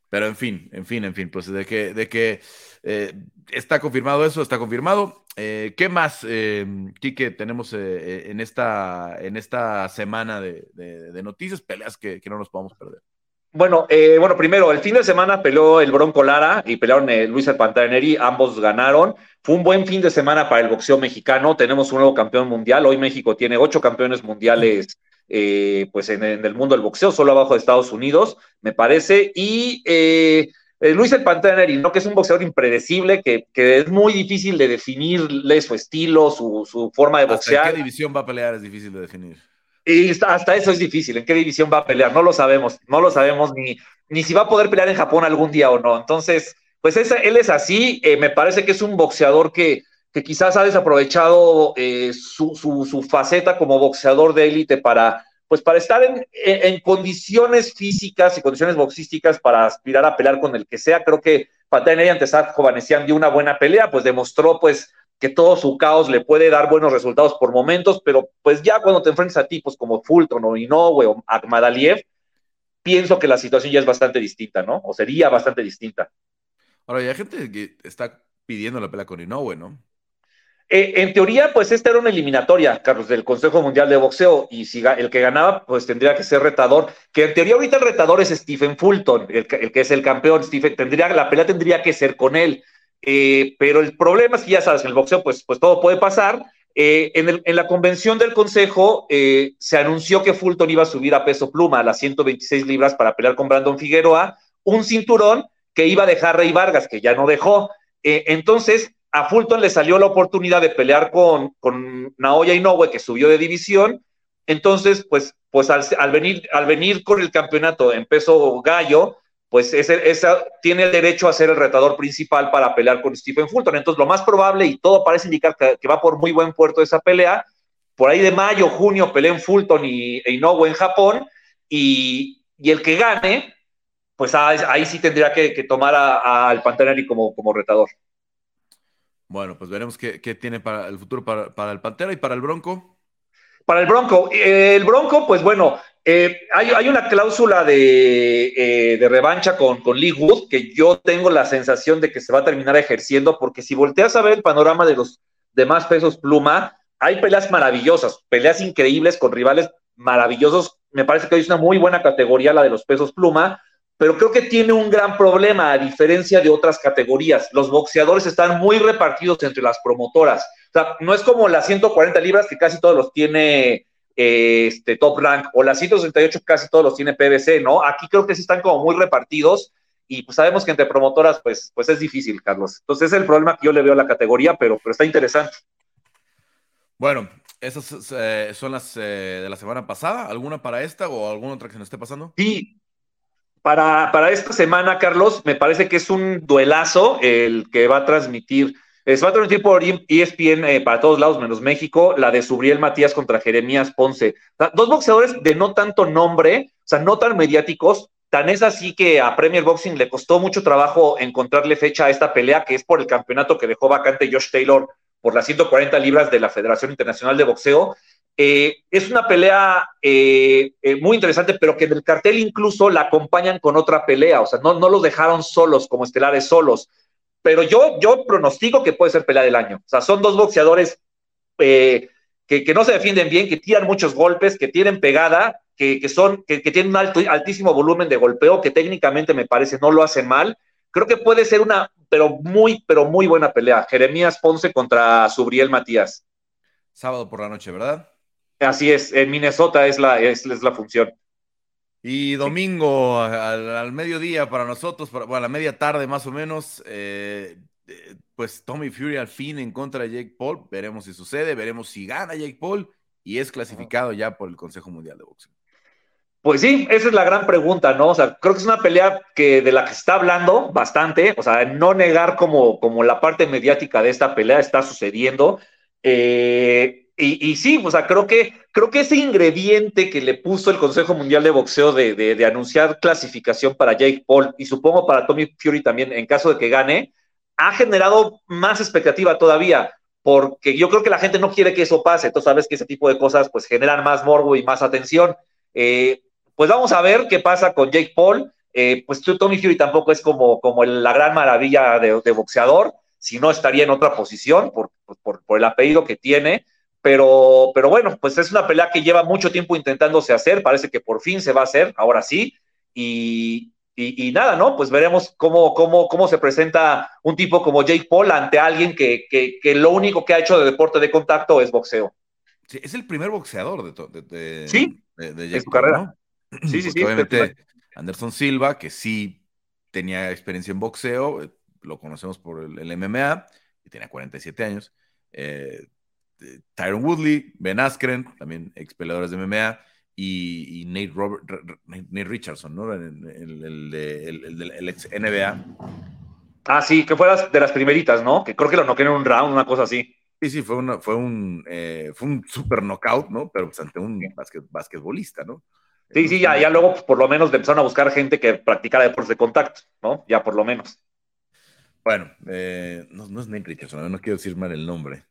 Pero en fin, en fin, en fin, pues de que, de que eh, está confirmado eso, está confirmado. Eh, ¿Qué más, eh, Quique, tenemos eh, en, esta, en esta semana de, noticias, peleas que, no nos podamos perder? Bueno, bueno, primero, el fin de semana peleó el Bronco Lara y pelearon Luis el Pantaneri, ambos ganaron. Fue un buen fin de semana para el boxeo mexicano. Tenemos un nuevo campeón mundial. Hoy México tiene ocho campeones mundiales eh, pues en, el mundo del boxeo, solo abajo de Estados Unidos, me parece. Y eh, eh, Luis el Pantaneri, ¿no? que es un boxeador impredecible, que, es muy difícil de definirle su estilo, su, forma de boxear. ¿En qué división va a pelear? Es difícil de definir. Y hasta eso es difícil. ¿En qué división va a pelear? No lo sabemos. No lo sabemos ni, ni si va a poder pelear en Japón algún día o no. Entonces, pues él es así. me parece que es un boxeador que, que quizás ha desaprovechado eh, su, faceta como boxeador de élite para, pues para estar en, condiciones físicas y condiciones boxísticas para aspirar a pelear con el que sea. Creo que Patania ante Sad Jovanesian dio una buena pelea, pues demostró pues que todo su caos le puede dar buenos resultados por momentos, pero pues ya cuando te enfrentas a tipos como Fulton o Inoue o Akmadaliev, pienso que la situación ya es bastante distinta, ¿no? O sería bastante distinta. Ahora, hay gente que está pidiendo la pelea con Inoue, ¿no? Eh, en teoría, pues esta era una eliminatoria, Carlos, del Consejo Mundial de Boxeo, y si el que ganaba, pues tendría que ser retador, que en teoría ahorita el retador es Stephen Fulton, el, que es el campeón, Stephen, tendría, la pelea tendría que ser con él, eh, pero el problema es que ya sabes, en el boxeo, pues, pues todo puede pasar. Eh, en, la convención del Consejo se anunció que Fulton iba a subir a peso pluma a las 126 libras para pelear con Brandon Figueroa, un cinturón que iba a dejar Rey Vargas, que ya no dejó. entonces, a Fulton le salió la oportunidad de pelear con, con Naoya Inoue, que subió de división. Entonces, pues, pues al, venir, al venir con el campeonato en peso gallo, pues ese, esa, tiene el derecho a ser el retador principal para pelear con Stephen Fulton. Entonces, lo más probable, y todo parece indicar que, va por muy buen puerto esa pelea, por ahí de mayo, junio, peleen Fulton y e Inoue en Japón, y, el que gane, pues ahí, sí tendría que, tomar al Pantanari como, como retador. Bueno, pues veremos qué, tiene para el futuro para, el Pantera y para el Bronco. Para el Bronco, eh, el Bronco, pues bueno, eh, hay, una cláusula de, eh, revancha con, con, Lee Wood que yo tengo la sensación de que se va a terminar ejerciendo, porque si volteas a ver el panorama de los demás pesos pluma, hay peleas maravillosas, peleas increíbles con rivales maravillosos. Me parece que hoy es una muy buena categoría la de los pesos pluma, pero creo que tiene un gran problema a diferencia de otras categorías. Los boxeadores están muy repartidos entre las promotoras. O sea, no es como las 140 libras que casi todos los tiene este, Top Rank o las 168 que casi todos los tiene PBC, ¿no? Aquí creo que sí están como muy repartidos y pues sabemos que entre promotoras pues, pues es difícil, Carlos. Entonces es el problema que yo le veo a la categoría, pero, pero está interesante. Bueno, esas eh, son las eh, de la semana pasada. ¿Alguna para esta o alguna otra que se nos esté pasando? Sí, para, esta semana, Carlos, me parece que es un duelazo el que va a transmitir. Se va a transmitir por ESPN eh, para todos lados, menos México, la de Subriel Matías contra Jeremías Ponce. dos boxeadores de no tanto nombre, o sea, no tan mediáticos. Tan es así que a Premier Boxing le costó mucho trabajo encontrarle fecha a esta pelea, que es por el campeonato que dejó vacante Josh Taylor por las 140 libras de la Federación Internacional de Boxeo. Eh, es una pelea eh, muy interesante, pero que en el cartel incluso la acompañan con otra pelea, o sea, no, no los dejaron solos como estelares solos. Pero yo, yo pronostico que puede ser pelea del año. O sea, son dos boxeadores que, que, no se defienden bien, que tiran muchos golpes, que tienen pegada, que, que son, que, que, tienen un alto, altísimo volumen de golpeo, que técnicamente me parece no lo hacen mal. Creo que puede ser una pero muy, pero muy buena pelea. Jeremías Ponce contra Subriel Matías. Sábado por la noche, ¿verdad? Así es, en Minnesota es la, es, la función. Y domingo al, mediodía para nosotros, bueno, a la media tarde más o menos, eh, eh, pues Tommy Fury al fin en contra de Jake Paul. Veremos si sucede, veremos si gana Jake Paul y es clasificado ya por el Consejo Mundial de Boxeo. Pues sí, esa es la gran pregunta, ¿no? O sea, creo que es una pelea que de la que se está hablando bastante, o sea, no negar como, como la parte mediática de esta pelea está sucediendo. Eh, y, sí, o sea, creo que, creo que ese ingrediente que le puso el Consejo Mundial de Boxeo de, de, anunciar clasificación para Jake Paul y supongo para Tommy Fury también en caso de que gane, ha generado más expectativa todavía, porque yo creo que la gente no quiere que eso pase. Tú sabes que ese tipo de cosas pues generan más morbo y más atención. Eh, pues vamos a ver qué pasa con Jake Paul. Eh, pues Tommy Fury tampoco es como, como la gran maravilla de, boxeador, si no estaría en otra posición por, el apellido que tiene. Pero, pero bueno, pues es una pelea que lleva mucho tiempo intentándose hacer, parece que por fin se va a hacer, ahora sí. Y, nada, ¿no? Pues veremos cómo, cómo, cómo se presenta un tipo como Jake Paul ante alguien que, lo único que ha hecho de deporte de contacto es boxeo. Sí, es el primer boxeador de, de, ¿Sí? de, su carrera. Sí, sí, sí. Obviamente, Anderson Silva, que sí tenía experiencia en boxeo, eh, lo conocemos por el, MMA, y tenía 47 años. Eh, Tyron Woodley, Ben Askren, también ex peleadores de MMA, y, Nate, Robert, Nate Richardson, ¿no? El, el, ex NBA. Ah, sí, que fue de las primeritas, ¿no? Que creo que lo noquearon en un round, una cosa así. Sí, sí, fue, una, fue, un, eh, fue un super knockout, ¿no? Pero pues ante un basquetbolista, ¿no? Sí, sí, ya, ya luego pues, por lo menos empezaron a buscar gente que practicara deportes de contacto, ¿no? Ya por lo menos. Bueno, eh, no, no, es Nate Richardson, no quiero decir mal el nombre.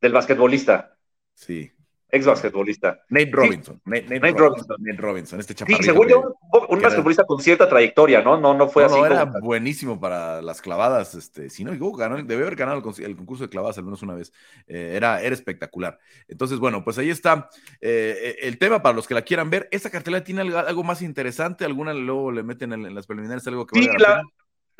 Del basquetbolista. Sí. Ex basquetbolista. Nate Robinson. Nate, Robinson. Nate Robinson, este chaparrito. Sí, según yo, un, basquetbolista con cierta trayectoria, ¿no? No, no fue así. No, era buenísimo para las clavadas. Este, si no, ganó, debe haber ganado el, concurso de clavadas al menos una vez. Eh, era, era espectacular. Entonces, bueno, pues ahí está eh, el tema para los que la quieran ver. ¿Esta cartelera tiene algo, más interesante? ¿Alguna luego le meten en, las preliminares algo que sí, la, la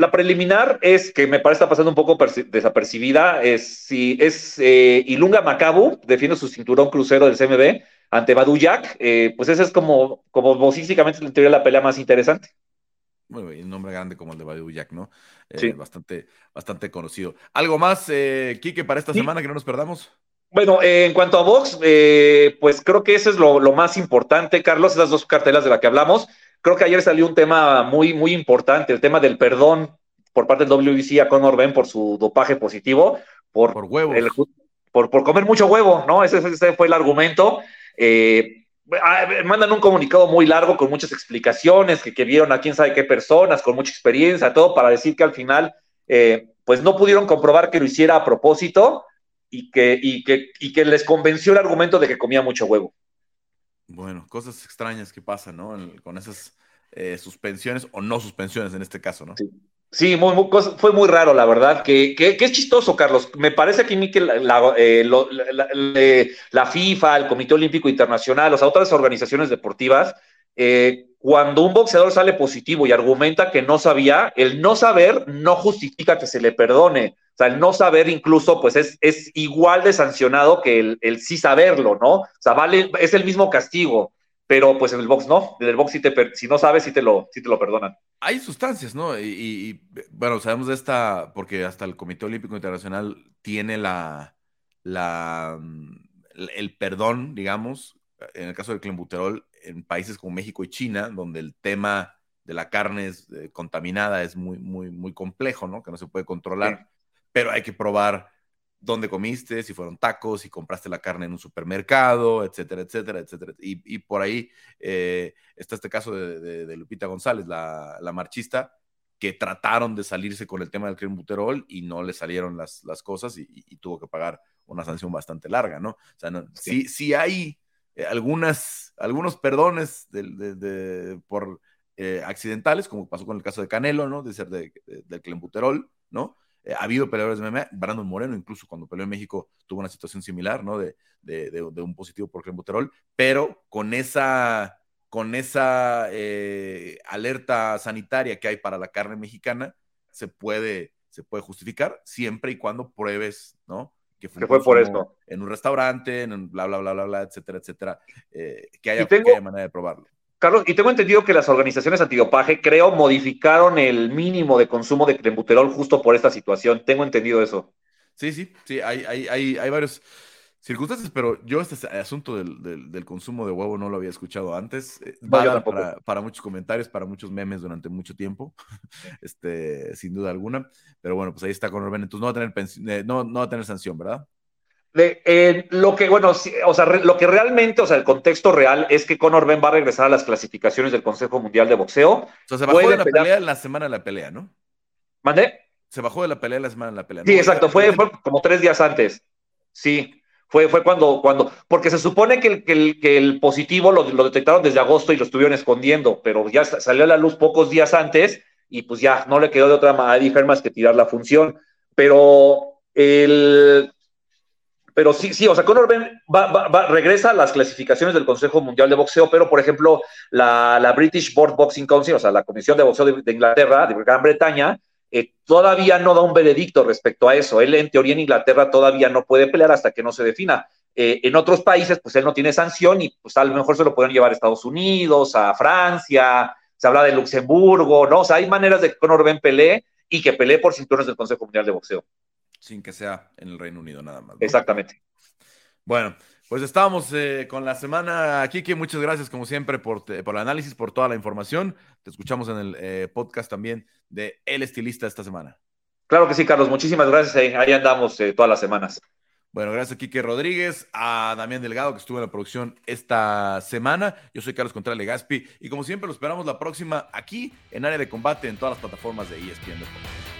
preliminar es que me parece estar pasando un poco desapercibida. Es si es eh, Ilunga Macabu, defiende su cinturón crucero del CMB ante Badu Jack. Eh, pues ese es como, como vocísticamente en teoría la pelea más interesante. Bueno, un nombre grande como el de Badu Jack, ¿no? Eh, sí. Bastante, bastante conocido. ¿Algo más, eh, Quique, para esta semana que no nos perdamos? Bueno, en cuanto a Vox, pues creo que eso es lo, lo, más importante, Carlos, esas dos cartelas de las que hablamos. Creo que ayer salió un tema muy, muy importante, el tema del perdón por parte del WBC a Conor Ben por su dopaje positivo, por, por huevos. por, por, comer mucho huevo, ¿no? Ese, ese fue el argumento. Eh, mandan un comunicado muy largo con muchas explicaciones, que, que, vieron a quién sabe qué personas, con mucha experiencia, todo para decir que al final, eh, pues no pudieron comprobar que lo hiciera a propósito y que, y que, y que les convenció el argumento de que comía mucho huevo. Bueno, cosas extrañas que pasan, ¿no? con esas eh, suspensiones o no suspensiones en este caso, ¿no? Sí. muy, fue muy raro, la verdad, que, que, es chistoso, Carlos. Me parece que, la, eh, eh, la, FIFA, el Comité Olímpico Internacional, o sea, otras organizaciones deportivas, cuando un boxeador sale positivo y argumenta que no sabía, el no saber no justifica que se le perdone. O sea, el no saber incluso, pues es, es igual de sancionado que el, el, sí saberlo, ¿no? O sea, vale, es el mismo castigo, pero pues en el box no. En el box si, te, si no sabes, sí te, lo, sí te lo perdonan. Hay sustancias, ¿no? Y, bueno, sabemos de esta, porque hasta el Comité Olímpico Internacional tiene la, la, el perdón, digamos, en el caso del clenbuterol, en países como México y China, donde el tema de la carne es, eh, contaminada es muy, muy, muy complejo, ¿no? Que no se puede controlar, pero hay que probar dónde comiste, si fueron tacos, si compraste la carne en un supermercado, etcétera, etcétera, etcétera. Y, por ahí eh, está este caso de, Lupita González, la, marchista, que trataron de salirse con el tema del clenbuterol y no le salieron las, las cosas y, tuvo que pagar una sanción bastante larga, ¿no? O sea, sí. sí hay eh, algunas, algunos perdones de, por eh, accidentales, como pasó con el caso de Canelo, ¿no? De ser de, del clenbuterol, ¿no? Eh, ha habido peleadores de MMA, Brandon Moreno, incluso cuando peleó en México, tuvo una situación similar, ¿no? De, un positivo por clenbuterol, pero con esa, con esa alerta sanitaria que hay para la carne mexicana, se puede, se puede justificar siempre y cuando pruebes, ¿no? Que fue, por eso. En un restaurante, en un bla, bla, bla, bla, bla, etcétera, etcétera. Eh, que, haya, que haya manera de probarlo. Carlos, y tengo entendido que las organizaciones antidopaje, creo, modificaron el mínimo de consumo de clenbuterol justo por esta situación. Tengo entendido eso. Sí, sí, sí, hay, hay, hay, hay varios circunstancias, pero yo este asunto del, del, consumo de huevo no lo había escuchado antes. Eh, va para, para, muchos comentarios, para muchos memes durante mucho tiempo, este, sin duda alguna. Pero bueno, pues ahí está con Orben. Entonces no va a tener, eh, no, no va a tener sanción, ¿verdad? De, lo que, bueno, o sea, lo que realmente, o sea, el contexto real es que Conor Ben va a regresar a las clasificaciones del Consejo Mundial de Boxeo. O sea, se bajó de la pelea en la semana de la pelea, ¿no? ¿Mandé? Se bajó de la pelea en la semana de la pelea. Sí, exacto, fue, como tres días antes. Sí, fue, fue cuando, cuando, porque se supone que el, que el, que el positivo lo, lo, detectaron desde agosto y lo estuvieron escondiendo, pero ya salió a la luz pocos días antes y pues ya no le quedó de otra manera más que tirar la función. Pero el pero sí, sí, o sea, Conor Ben va, regresa a las clasificaciones del Consejo Mundial de Boxeo, pero por ejemplo, la, British Board Boxing Council, o sea, la Comisión de Boxeo de, Inglaterra, de Gran Bretaña, eh, todavía no da un veredicto respecto a eso. Él, en teoría, en Inglaterra todavía no puede pelear hasta que no se defina. Eh, en otros países, pues él no tiene sanción y pues a lo mejor se lo pueden llevar a Estados Unidos, a Francia, se habla de Luxemburgo, ¿no? O sea, hay maneras de que Conor Ben pelee y que pelee por cinturones del Consejo Mundial de Boxeo sin que sea en el Reino Unido nada más. Exactamente. Bueno, pues estábamos eh, con la semana, Kike, muchas gracias como siempre por, por, el análisis, por toda la información. Te escuchamos en el eh, podcast también de El Estilista esta semana. Claro que sí, Carlos, muchísimas gracias. Ahí andamos eh, todas las semanas. Bueno, gracias a Quique Rodríguez, a Damián Delgado que estuvo en la producción esta semana. Yo soy Carlos Contreras Legaspi y como siempre lo esperamos la próxima aquí en Área de Combate en todas las plataformas de ESPN Deportes.